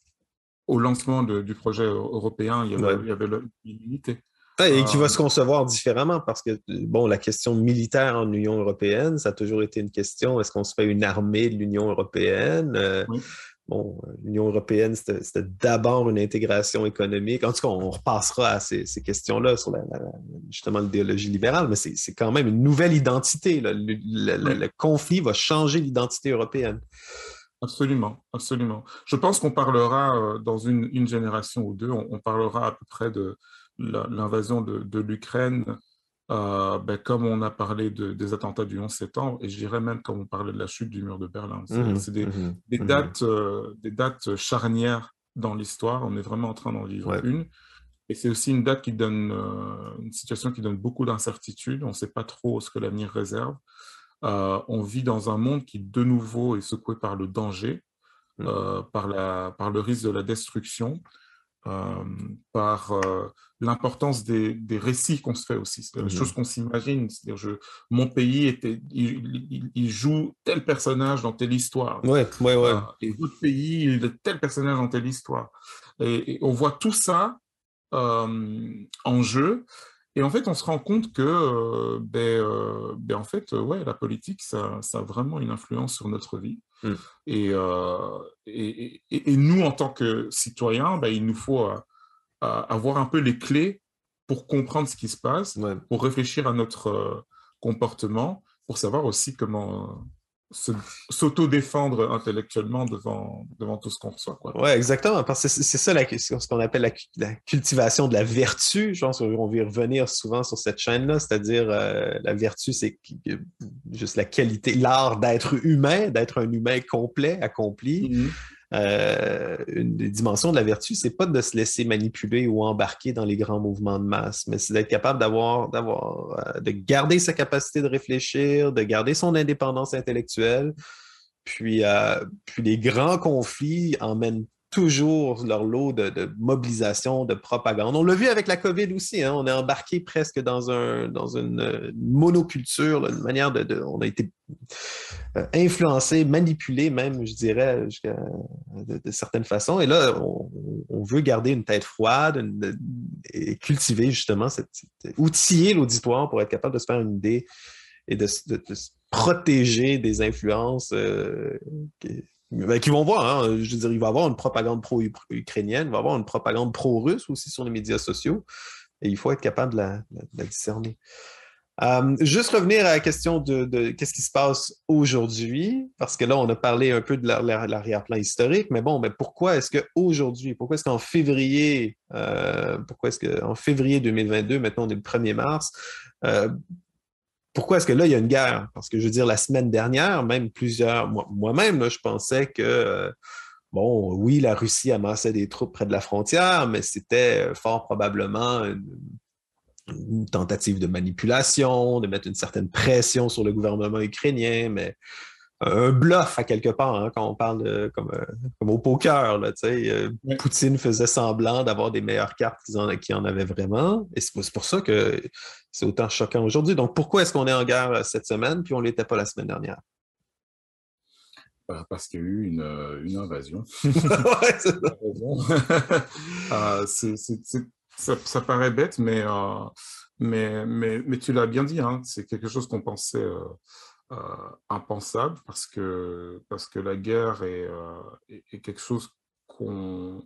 au lancement du projet européen, il y avait, il y avait l'unité. Et qui va se concevoir différemment parce que, bon, la question militaire en Union européenne, ça a toujours été une question. Est-ce qu'on se fait une armée de l'Union européenne? Euh, bon, l'Union européenne, c'était d'abord une intégration économique. En tout cas, on repassera à ces, questions-là sur justement l'idéologie libérale, mais c'est quand même une nouvelle identité. Le, conflit va changer l'identité européenne. Absolument, absolument. Je pense qu'on parlera euh, dans une, génération ou deux, on parlera à peu près de, l'invasion de, l'Ukraine, euh, ben, comme on a parlé des attentats du 11 septembre, et je dirais même comme on parlait de la chute du mur de Berlin. C'est mmh des, mmh mmh dates, euh, des dates charnières dans l'histoire. On est vraiment en train d'en vivre une. Et c'est aussi une date qui donne, euh, une situation qui donne beaucoup d'incertitudes. On ne sait pas trop ce que l'avenir réserve. on vit dans un monde qui, de nouveau, est secoué par le danger, par, la, par le risque de la destruction. Euh, par euh, l'importance des, des, récits qu'on se fait aussi. C'est des choses qu'on s'imagine. C'est-à-dire, mon pays, était, il, joue tel personnage dans telle histoire. Ouais, ouais, ouais. Euh, et votre pays, il est tel personnage dans telle histoire. Et, on voit tout ça en jeu. Et en fait, on se rend compte que, ben, ben, en fait, ouais, la politique, ça, ça, a vraiment une influence sur notre vie. Mmh. Euh, et, et, nous, en tant que citoyens, ben, il nous faut euh, avoir un peu les clés pour comprendre ce qui se passe, pour réfléchir à notre euh, comportement, pour savoir aussi comment s'auto-défendre intellectuellement devant, devant tout ce qu'on reçoit. Oui, exactement. Parce que c'est ça ce qu'on appelle la, cultivation de la vertu. Je pense qu'on va y revenir souvent sur cette chaîne-là, c'est-à-dire euh, la vertu, c'est juste la qualité, l'art d'être humain, d'être un humain complet, accompli. Mm-hmm. Euh, une des dimensions de la vertu, c'est pas de se laisser manipuler ou embarquer dans les grands mouvements de masse, mais c'est d'être capable d'avoir, d'avoir, euh, de garder sa capacité de réfléchir, de garder son indépendance intellectuelle. Puis, euh, puis les grands conflits emmènent toujours leur lot de, mobilisation, de propagande. On l'a vu avec la COVID aussi. Hein. On est embarqué presque dans, un, dans une monoculture, une manière de, On a été euh, influencé, manipulé même, je dirais, de, certaines façons. Et là, on, veut garder une tête froide et cultiver justement, cette, outiller l'auditoire pour être capable de se faire une idée et de, se protéger des influences euh, ben, qui vont voir, hein. je veux dire, il va y avoir une propagande pro-ukrainienne, il va y avoir une propagande pro-russe aussi sur les médias sociaux, et il faut être capable de la, discerner. Euh, juste revenir à la question de, qu'est-ce qui se passe aujourd'hui, parce que là, on a parlé un peu de l'arrière-plan historique, mais bon, mais pourquoi est-ce qu'aujourd'hui, pourquoi est-ce qu'en février, euh, pourquoi est-ce qu'en février 2022, maintenant on est le 1er mars, euh, pourquoi est-ce que là, il y a une guerre? Parce que je veux dire, la semaine dernière, même plusieurs, moi-même, je pensais que, euh, bon, oui, la Russie amassait des troupes près de la frontière, mais c'était euh, fort probablement une, tentative de manipulation, de mettre une certaine pression sur le gouvernement ukrainien, mais un bluff à quelque part hein, quand on parle de, comme, euh, comme au poker. Là, euh, Poutine faisait semblant d'avoir des meilleures cartes qu'il en, en, avait vraiment. Et c'est pour ça que c'est autant choquant aujourd'hui. Donc pourquoi est-ce qu'on est en guerre euh, cette semaine puis on ne l'était pas la semaine dernière? Bah, parce qu'il y a eu une, une invasion. ça, ça, paraît bête, mais, mais, mais, mais, tu l'as bien dit, hein, c'est quelque chose qu'on pensait euh, impensable parce que, parce que la guerre est, euh, est, quelque chose qu'on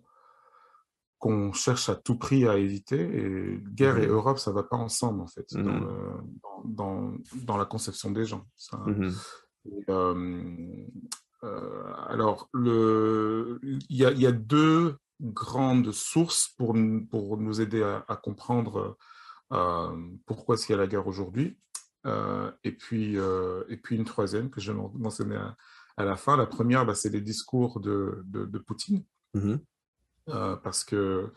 qu'on cherche à tout prix à éviter. Et guerre et mmh Europe, ça ne va pas ensemble, en fait, dans, mmh dans, dans, la conception des gens. Mmh euh, alors, il y a, y a, deux grandes sources pour, pour nous aider à, à comprendre pourquoi est-ce qu'il y a la guerre aujourd'hui. Euh, et, puis, euh, et puis une troisième que je mentionnais à, à la fin. La première, bah, c'est les discours de, de, Poutine. Mmh euh, parce que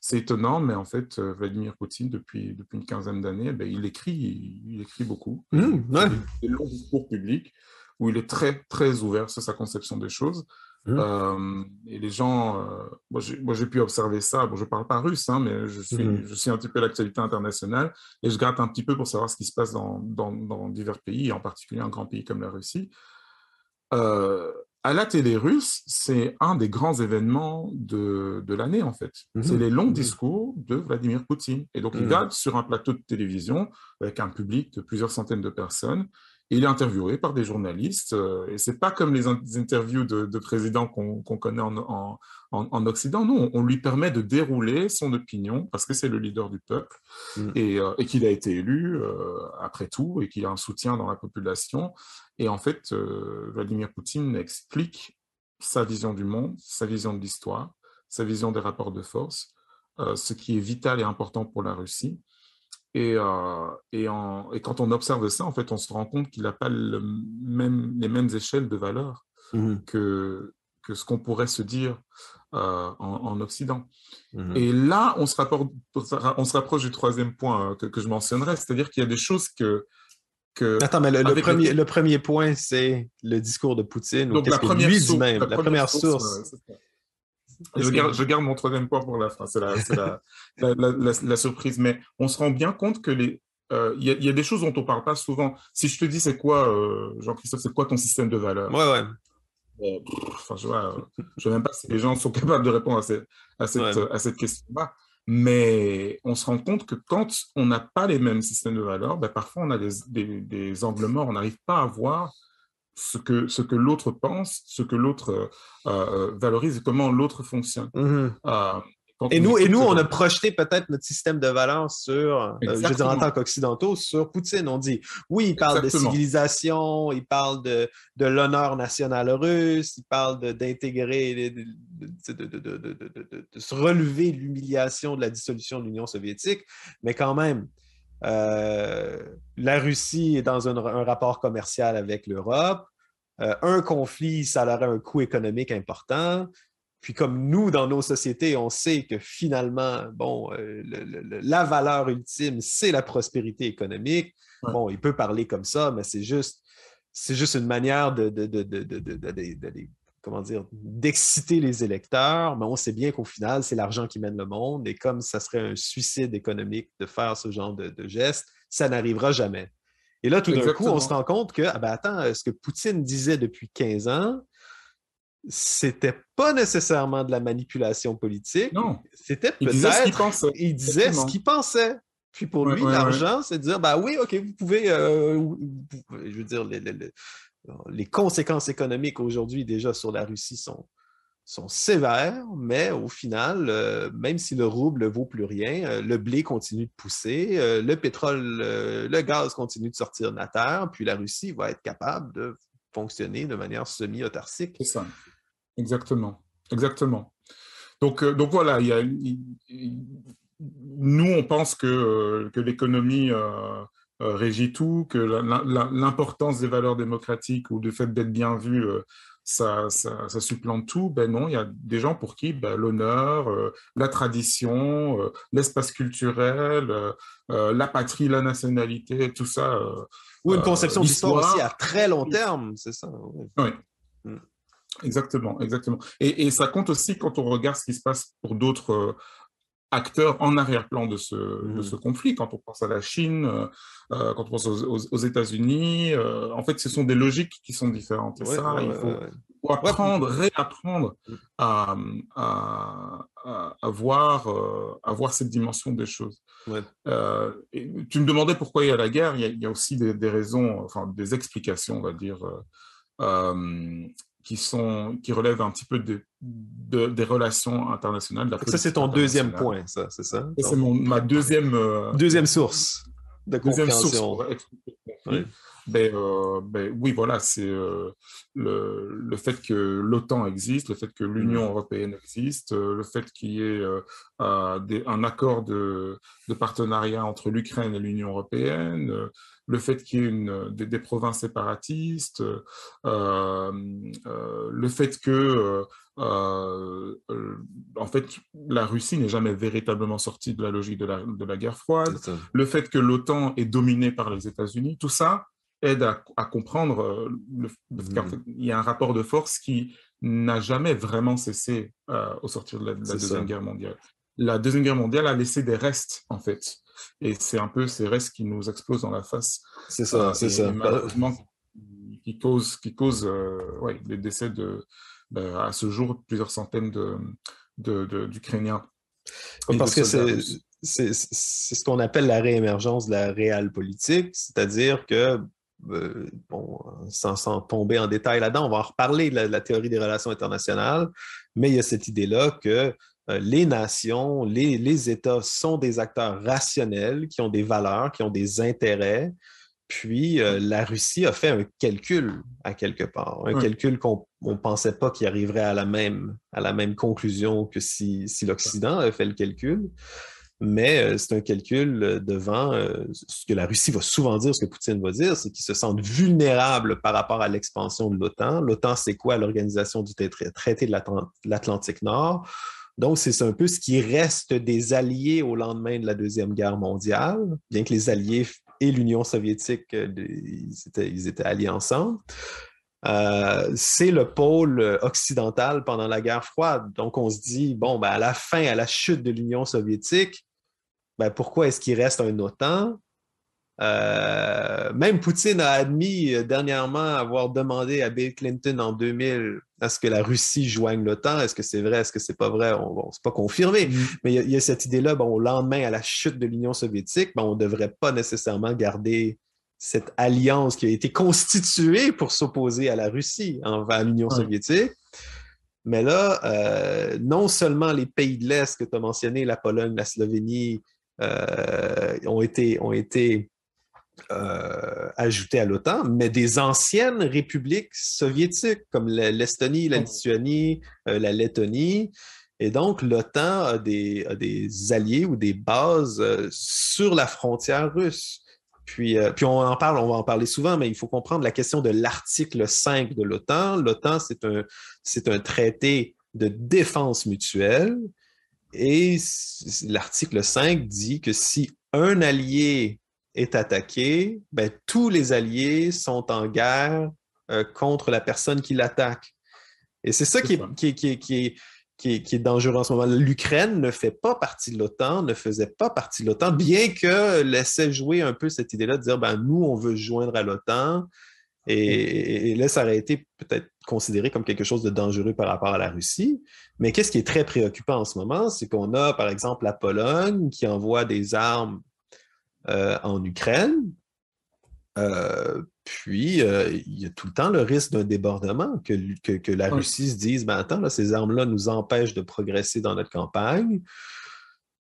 c'est étonnant, mais en fait, Vladimir Poutine, depuis, depuis une quinzaine d'années, ben, il, écrit, il, écrit beaucoup. Mmh, ouais. des, des longs discours publics où il est très, très ouvert sur sa conception des choses. Mmh. Euh, et les gens, euh, moi j'ai pu observer ça, bon je parle pas russe, hein, mais je suis, mmh. je suis un petit peu l'actualité internationale et je gratte un petit peu pour savoir ce qui se passe dans, dans, dans divers pays, en particulier un grand pays comme la Russie. Euh, à la télé russe, c'est un des grands événements de, de l'année en fait. Mmh. C'est les longs discours de Vladimir Poutine. Et donc il garde sur un plateau de télévision avec un public de plusieurs centaines de personnes il est interviewé par des journalistes, euh, et c'est pas comme les, interviews de, présidents qu'on connaît en, Occident. Non, on, lui permet de dérouler son opinion parce que c'est le leader du peuple mm. euh, et, qu'il a été élu euh, après tout et qu'il a un soutien dans la population. Et en fait, Vladimir Poutine explique sa vision du monde, sa vision de l'histoire, sa vision des rapports de force, ce qui est vital et important pour la Russie. Et, euh, et, en, et, quand on observe ça, en fait, on se rend compte qu'il n'a pas le même, les mêmes échelles de valeur mmh que, que ce qu'on pourrait se dire euh, en, Occident. Mmh et là, on se, rapporte, on se rapproche du troisième point euh, que, que je mentionnerai, c'est-à-dire qu'il y a des choses que, que... Attends, mais le, premier, le premier point, c'est le discours de Poutine. Donc, la première, source, même, la, première, source. Je garde, mon troisième point pour la fin, c'est la, surprise. Mais on se rend bien compte que les, euh, il y, a des choses dont on parle pas souvent. Si je te dis, c'est quoi, euh, Jean-Christophe, c'est quoi ton système de valeurs? Ouais, ouais. Euh, enfin, je vois, je sais même pas si les gens sont capables de répondre à, cette, à cette question-là. Mais on se rend compte que quand on n'a pas les mêmes systèmes de valeurs, ben parfois on a des, des, des angles morts, on n'arrive pas à voir ce que, ce que l'autre pense, ce que l'autre euh, euh, valorise et comment l'autre fonctionne. Mhm. Euh, et nous, et nous, on a projeté peut-être notre système de valeurs sur, je veux dire, en tant qu'occidentaux, sur Poutine. On dit, oui, il parle de civilisation, il parle de, de l'honneur national russe, il parle d'intégrer, de, de, se relever l'humiliation de la dissolution de l'Union soviétique, mais quand même, euh, la Russie est dans un, rapport commercial avec l'Europe. Euh, un conflit, ça aurait un coût économique important. Puis comme nous, dans nos sociétés, on sait que finalement, bon, euh, la valeur ultime, c'est la prospérité économique. Bon, il peut parler comme ça, mais c'est juste, c'est juste une manière de, de, comment dire, d'exciter les électeurs, mais on sait bien qu'au final, c'est l'argent qui mène le monde. Et comme ça serait un suicide économique de faire ce genre de, geste, ça n'arrivera jamais. Et là, tout d'un coup, on se rend compte que, ah ben attends, ce que Poutine disait depuis 15 ans, c'était pas nécessairement de la manipulation politique. Non. C'était peut-être. Il disait ce qu'il pensait. Il disait ce qu'il pensait. Puis pour lui, l'argent, c'est de dire, bah oui, OK, vous pouvez, euh, je veux dire, les, les conséquences économiques aujourd'hui déjà sur la Russie sont, sévères, mais au final, euh, même si le rouble ne vaut plus rien, euh, le blé continue de pousser, euh, le pétrole, le gaz continue de sortir de la terre, puis la Russie va être capable de fonctionner de manière semi-autarcique. Exactement, exactement. Donc, voilà, il nous, on pense que l'économie régit tout, que l'importance des valeurs démocratiques ou le fait d'être bien vu ça, ça, ça, supplante tout. Ben non, il y a des gens pour qui ben, l'honneur, euh, la tradition, euh, l'espace culturel, euh, la patrie, la nationalité, tout ça. Ou une conception d'histoire aussi à très long terme, c'est ça. Oui. Mm. Exactement, exactement. Et, et, ça compte aussi quand on regarde ce qui se passe pour d'autres acteurs en arrière-plan de ce, de ce conflit. Quand on pense à la Chine, euh, euh, quand on pense aux, États-Unis, euh, en fait, ce sont des logiques qui sont différentes. Et ça, il faut, apprendre, réapprendre mmh. à, à, à, voir, à voir cette dimension des choses. Et tu me demandais pourquoi il y a la guerre. Il y a, il y a aussi des, des, raisons, enfin des explications, on va dire, qui, sont, qui relèvent un petit peu de, des relations internationales. ça, c'est ton deuxième point, ça, c'est ça? C'est ma deuxième... Euh, deuxième source de deuxième source ben, euh, ben, oui, voilà, c'est euh, le, le, fait que l'OTAN existe, le fait que l'Union mmh. européenne existe, le fait qu'il y ait un accord de, de, partenariat entre l'Ukraine et l'Union européenne, le fait qu'il y ait une, des, provinces séparatistes, euh, euh, le fait que euh, en fait, la Russie n'est jamais véritablement sortie de la logique de la, de la guerre froide, le fait que l'OTAN est dominée par les États-Unis, tout ça aide à, comprendre le, mmh. qu'il y a un rapport de force qui n'a jamais vraiment cessé au sortir de la, Deuxième Guerre mondiale. La Deuxième Guerre mondiale a laissé des restes, en fait, et c'est un peu ces restes qui nous explosent dans la face. C'est ça, euh, c'est ça. Malheureusement, qui cause, qui cause euh, ouais, les décès de, à ce jour, plusieurs centaines d'Ukrainiens. De, Parce que c'est c'est ce qu'on appelle la réémergence de la réelle politique, c'est-à-dire que, euh, bon, sans, tomber en détail là-dedans, on va en reparler de la, théorie des relations internationales, mais il y a cette idée-là que euh, les nations, les, États sont des acteurs rationnels qui ont des valeurs, qui ont des intérêts. Puis euh, la Russie a fait un calcul à quelque part, un calcul qu'on ne pensait pas qu'il arriverait à la même, à la même conclusion que si, l'Occident avait fait le calcul. Mais euh, c'est un calcul devant ce que la Russie va souvent dire, ce que Poutine va dire, c'est qu'ils se sentent vulnérables par rapport à l'expansion de l'OTAN. L'OTAN, c'est quoi? L'organisation du traité de l'Atlantique Nord? Donc, c'est un peu ce qui reste des alliés au lendemain de la Deuxième Guerre mondiale, bien que les alliés et l'Union soviétique, euh, ils étaient, alliés ensemble. Euh, c'est le pôle occidental pendant la guerre froide. Donc, on se dit, bon, ben, à la fin, à la chute de l'Union soviétique, ben, pourquoi est-ce qu'il reste un OTAN? Euh, même Poutine a admis euh, dernièrement avoir demandé à Bill Clinton en 2000 à ce que la Russie joigne l'OTAN? Est-ce que c'est vrai? Est-ce que c'est pas vrai? On, bon, c'est pas confirmé. Mm. Mais il y, a cette idée-là, bon, au lendemain, à la chute de l'Union soviétique, ben, on ne devrait pas nécessairement garder cette alliance qui a été constituée pour s'opposer à la Russie envers l'Union soviétique. Mais là, euh, non seulement les pays de l'Est que tu as mentionnés, la Pologne, la Slovénie, ont été, ont été euh, ajouté à l'OTAN, mais des anciennes républiques soviétiques comme l'Estonie, la Lituanie, euh, la Lettonie. Et donc, l'OTAN a des, alliés ou des bases euh, sur la frontière russe. Puis, puis on en parle, on va en parler souvent, mais il faut comprendre la question de l'article 5 de l'OTAN. L'OTAN, c'est un, c'est un traité de défense mutuelle. Et l'article 5 dit que si un allié est attaqué, ben, tous les alliés sont en guerre euh, contre la personne qui l'attaque. Et c'est ça, qui, est, qui, qui, qui, qui, est dangereux en ce moment. L'Ukraine ne fait pas partie de l'OTAN, ne faisait pas partie de l'OTAN, bien que laissait jouer un peu cette idée-là de dire, ben, nous, on veut joindre à l'OTAN. Et, et, là, ça aurait été peut-être considéré comme quelque chose de dangereux par rapport à la Russie. Mais qu'est-ce qui est très préoccupant en ce moment, c'est qu'on a, par exemple, la Pologne qui envoie des armes euh, en Ukraine. Euh, puis, euh, il y a tout le temps le risque d'un débordement, que, que, la Russie se dise, ben attends, ces armes-là nous empêchent de progresser dans notre campagne.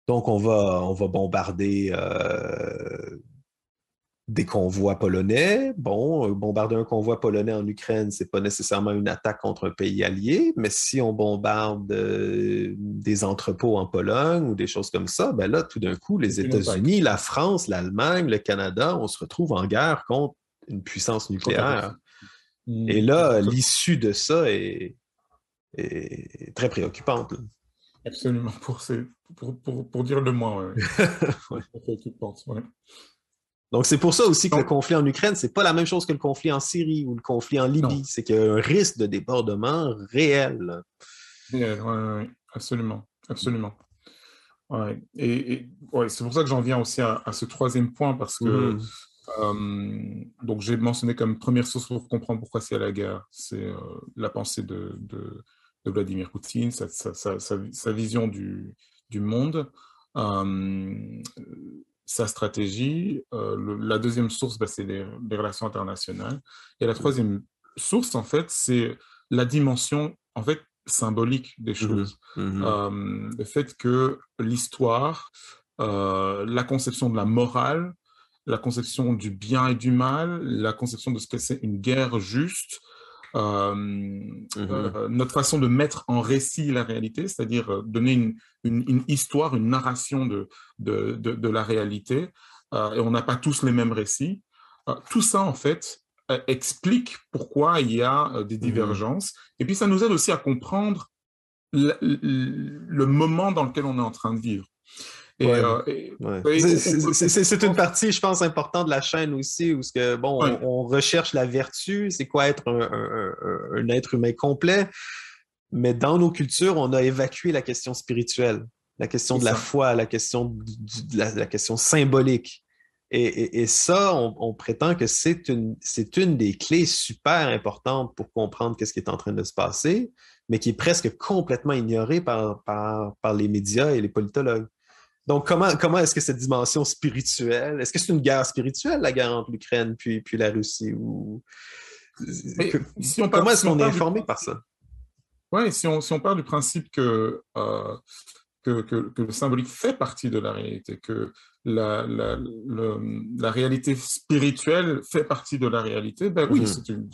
Donc, on va, on va bombarder des convois polonais. Bon, bombarder un convoi polonais en Ukraine, c'est pas nécessairement une attaque contre un pays allié, mais si on bombarde euh, des entrepôts en Pologne ou des choses comme ça, ben là, tout d'un coup, les États-Unis, la France, l'Allemagne, le Canada, on se retrouve en guerre contre une puissance nucléaire. Et là, l'issue de ça est, très préoccupante. Absolument, pour, pour, pour, dire le moins. Ouais. Donc, c'est pour ça aussi que le conflit en Ukraine, c'est pas la même chose que le conflit en Syrie ou le conflit en Libye. C'est qu'il y a un risque de débordement réel. Réel, oui, absolument. Absolument. Ouais. Et, ouais, c'est pour ça que j'en viens aussi à, ce troisième point, parce que mm-hmm. euh, donc j'ai mentionné comme première source pour comprendre pourquoi c'est la guerre, c'est euh, la pensée de, de, Vladimir Poutine, sa, sa, sa, vision du, du monde. Euh, sa stratégie. Euh, la deuxième source, bah, c'est les, relations internationales. Et la troisième source, en fait, c'est la dimension, en fait, symbolique des mmh choses. Mmh euh, le fait que l'histoire, euh, la conception de la morale, la conception du bien et du mal, la conception de ce que c'est une guerre juste, euh, mmh euh, notre façon de mettre en récit la réalité, c'est-à-dire euh, donner une, une, histoire, une narration de, de, de, la réalité, et on n'a pas tous les mêmes récits. tout ça, en fait, explique pourquoi il y a des mmh divergences, et puis ça nous aide aussi à comprendre le moment dans lequel on est en train de vivre. Euh, c'est une partie, je pense, importante de la chaîne aussi, où que, bon, on, recherche la vertu, c'est quoi être un, être humain complet, mais dans nos cultures, on a évacué la question spirituelle, la question de la foi, la question, de la, question symbolique. Et, ça, on, prétend que c'est une, une des clés super importantes pour comprendre qu'est-ce qui est en train de se passer, mais qui est presque complètement ignorée par, par, par les médias et les politologues. Donc, comment, comment est-ce que cette dimension spirituelle, est-ce que c'est une guerre spirituelle, la guerre entre l'Ukraine puis, puis la Russie? Ou... si on comment est-ce qu'on est informé par ça? Oui, si on, si on part du principe que, euh, que, que, le symbolique fait partie de la réalité, que la, la, la réalité spirituelle fait partie de la réalité, ben oui, mhm.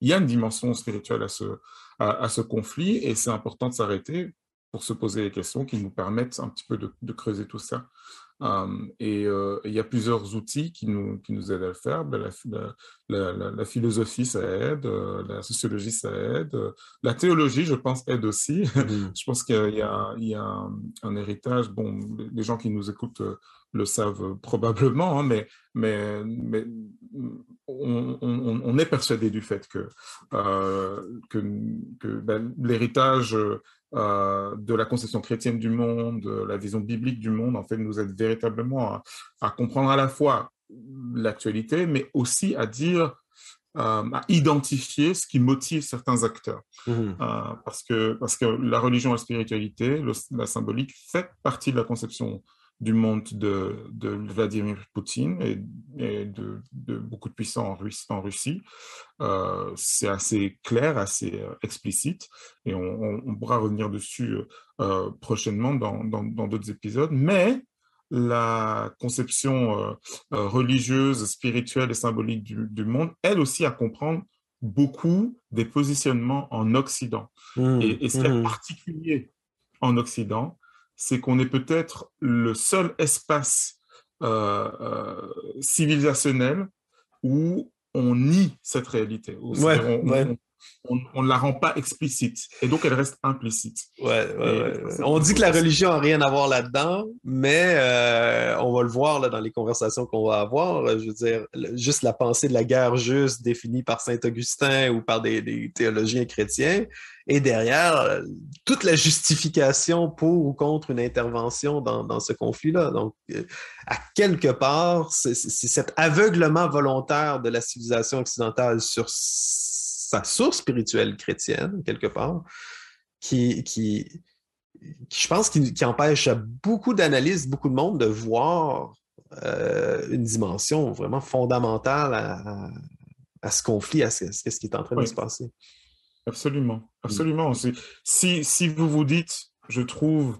il y a une dimension spirituelle à ce, à, à ce conflit et c'est important de s'arrêter pour se poser les questions qui nous permettent un petit peu de, creuser tout ça. Hum, et euh, il y a plusieurs outils qui nous, qui nous aident à le faire. Ben, la, la, philosophie, ça aide, euh, la sociologie, ça aide, la théologie, je pense, aide aussi. Mmh. je pense qu'il y a, il y a un, héritage. Bon, les gens qui nous écoutent euh, le savent probablement, hein, mais, mais, mais on, on, est persuadé du fait que, que, que ben, l'héritage euh, de la conception chrétienne du monde, la vision biblique du monde, en fait, nous aide véritablement à, comprendre à la fois l'actualité, mais aussi à dire, euh, à identifier ce qui motive certains acteurs. Mmh. Euh, parce, que, parce que la religion et la spiritualité, la symbolique, fait partie de la conception du monde de, Vladimir Poutine et, de, beaucoup de puissants en Russie. Euh, c'est assez clair, assez euh, explicite, et on, pourra revenir dessus euh, prochainement dans d'autres épisodes. Mais la conception religieuse, spirituelle et symbolique du, monde aide aussi à comprendre beaucoup des positionnements en Occident. Mmh, et, ce qui est mmh. particulier en Occident, c'est qu'on est peut-être le seul espace euh, euh, civilisationnel où on nie cette réalité. on, ne la rend pas explicite et donc elle reste implicite. Ouais, on dit que la religion n'a rien à voir là-dedans, mais euh, on va le voir là, dans les conversations qu'on va avoir. Je veux dire, juste la pensée de la guerre juste définie par Saint Augustin ou par des théologiens chrétiens, et derrière toute la justification pour ou contre une intervention dans, ce conflit-là. Donc, euh, à quelque part, c'est cet aveuglement volontaire de la civilisation occidentale sur sa source spirituelle chrétienne, quelque part, qui, qui, je pense, qui, empêche beaucoup d'analystes, beaucoup de monde de voir euh, une dimension vraiment fondamentale à, ce conflit, à ce, qui est en train de se passer. Absolument, mmh. absolument. Si, si vous vous dites, je trouve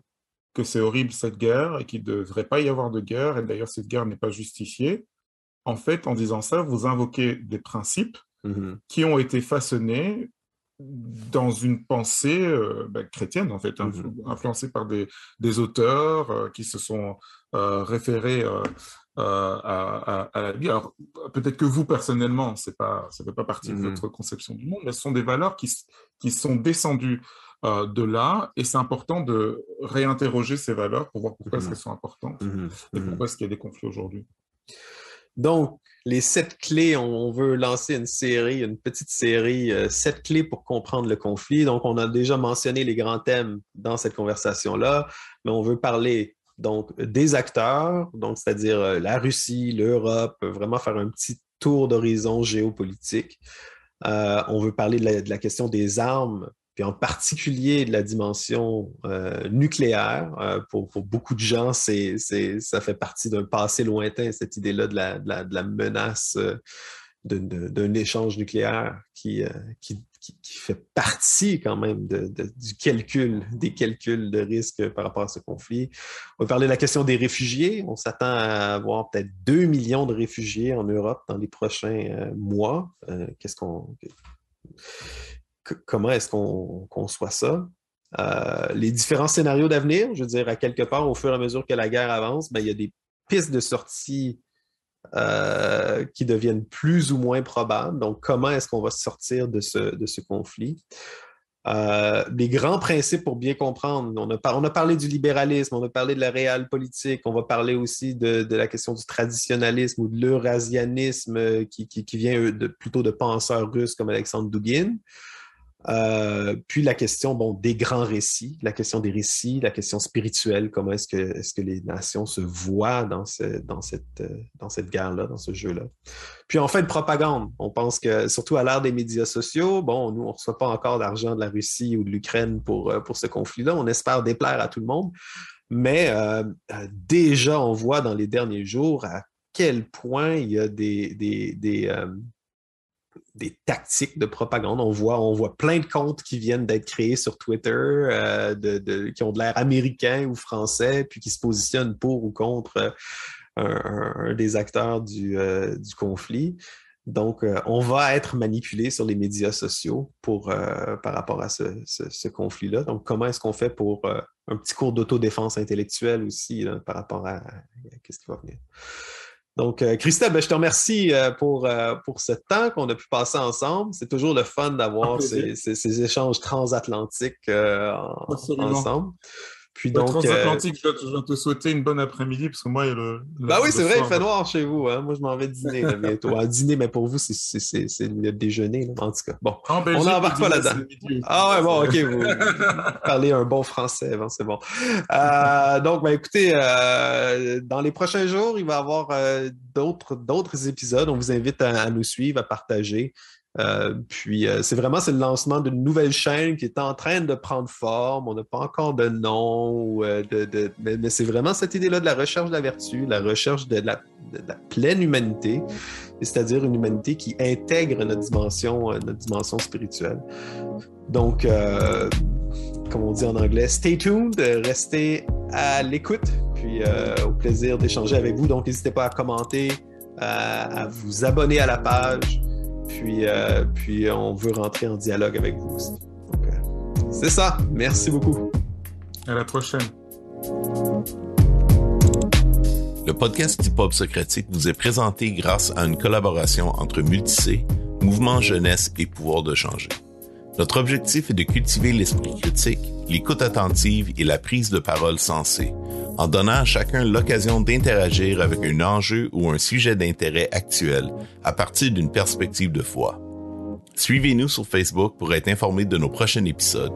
que c'est horrible cette guerre et qu'il ne devrait pas y avoir de guerre, et d'ailleurs cette guerre n'est pas justifiée, en fait, en disant ça, vous invoquez des principes mm-hmm. qui ont été façonnés dans une pensée euh, ben, chrétienne, en fait, mm-hmm. influencée par des, auteurs euh, qui se sont euh, référés à, la Bible. Alors, peut-être que vous, personnellement, c'est pas, ça ne fait pas partie de mm-hmm. votre conception du monde, mais ce sont des valeurs qui, qui sont descendues de là, et c'est important de réinterroger ces valeurs pour voir pourquoi est-ce qu'elles sont importantes et pourquoi est-ce qu'il y a des conflits aujourd'hui. Donc, les sept clés, on, veut lancer une série, une petite série, euh, sept clés pour comprendre le conflit. Donc, on a déjà mentionné les grands thèmes dans cette conversation-là, mais on veut parler donc des acteurs, donc c'est-à-dire euh, la Russie, l'Europe, vraiment faire un petit tour d'horizon géopolitique. Euh, on veut parler de la, question des armes puis en particulier de la dimension euh, nucléaire. Euh, pour, beaucoup de gens, ça fait partie d'un passé lointain, cette idée-là de la, menace euh, d'un échange nucléaire qui, qui, fait partie quand même du calcul, des calculs de risque par rapport à ce conflit. On va parler de la question des réfugiés. On s'attend à avoir peut-être 2 millions de réfugiés en Europe dans les prochains mois. Qu'est-ce qu'on comment est-ce qu'on conçoit ça? Euh, les différents scénarios d'avenir, je veux dire, à quelque part, au fur et à mesure que la guerre avance, ben, il y a des pistes de sortie euh, qui deviennent plus ou moins probables. Donc, comment est-ce qu'on va sortir de ce, conflit? Euh, les grands principes pour bien comprendre, on a, parlé du libéralisme, on a parlé de la réelle politique, on va parler aussi de, la question du traditionnalisme ou de l'eurasianisme qui, qui, vient de, plutôt de penseurs russes comme Alexandre Dugin. Euh, puis la question des grands récits, la question des récits, la question spirituelle, comment est-ce que, les nations se voient dans, dans cette, euh, dans cette guerre-là, dans ce jeu-là. Puis en fait, propagande. On pense que, surtout à l'ère des médias sociaux, bon, nous, on ne reçoit pas encore d'argent de la Russie ou de l'Ukraine pour, euh, ce conflit-là. On espère déplaire à tout le monde. Mais déjà, on voit dans les derniers jours à quel point il y a des des tactiques de propagande. On voit, on plein de comptes qui viennent d'être créés sur Twitter, euh, qui ont de l'air américain ou français, puis qui se positionnent pour ou contre euh, un, des acteurs du, euh, conflit. Donc, on va être manipulé sur les médias sociaux par rapport à ce, conflit-là. Donc, comment est-ce qu'on fait pour un petit cours d'autodéfense intellectuelle aussi par rapport à, à ce qui va venir? Donc, euh, Christelle, ben, je te remercie euh, pour, euh, pour ce temps qu'on a pu passer ensemble. C'est toujours le fun d'avoir ces, ces, échanges transatlantiques ensemble. Puis donc, transatlantique, euh, je, vais te souhaiter une bonne après-midi parce que moi, il y a le. bah oui, c'est vrai, il fait noir chez vous. Hein. Moi, je m'en vais dîner bientôt. Dîner, mais pour vous, c'est le déjeuner, là, en tout cas. Bon, on n'embarque pas là-dedans. Ah ouais, bon, ok, vous parlez un bon français, c'est bon. Euh, donc, ben, écoutez, euh, dans les prochains jours, il va y avoir d'autres épisodes. On vous invite à, nous suivre, à partager. Euh, puis euh, c'est vraiment c'est le lancement d'une nouvelle chaîne qui est en train de prendre forme. On n'a pas encore de nom, euh, mais, c'est vraiment cette idée-là de la recherche de la vertu, la recherche de la, pleine humanité, c'est-à-dire une humanité qui intègre notre dimension, notre dimension spirituelle. Donc, comme on dit en anglais, stay tuned, restez à l'écoute, puis au plaisir d'échanger avec vous. Donc, n'hésitez pas à commenter, à vous abonner à la page. Puis, euh, puis on veut rentrer en dialogue avec vous aussi. Euh, c'est ça. Merci beaucoup. À la prochaine. Le podcast Hip-Hop Socratique vous est présenté grâce à une collaboration entre Multicé, Mouvement Jeunesse et Pouvoir de changer. Notre objectif est de cultiver l'esprit critique, l'écoute attentive et la prise de parole sensée en donnant à chacun l'occasion d'interagir avec un enjeu ou un sujet d'intérêt actuel à partir d'une perspective de foi. Suivez-nous sur Facebook pour être informé de nos prochains épisodes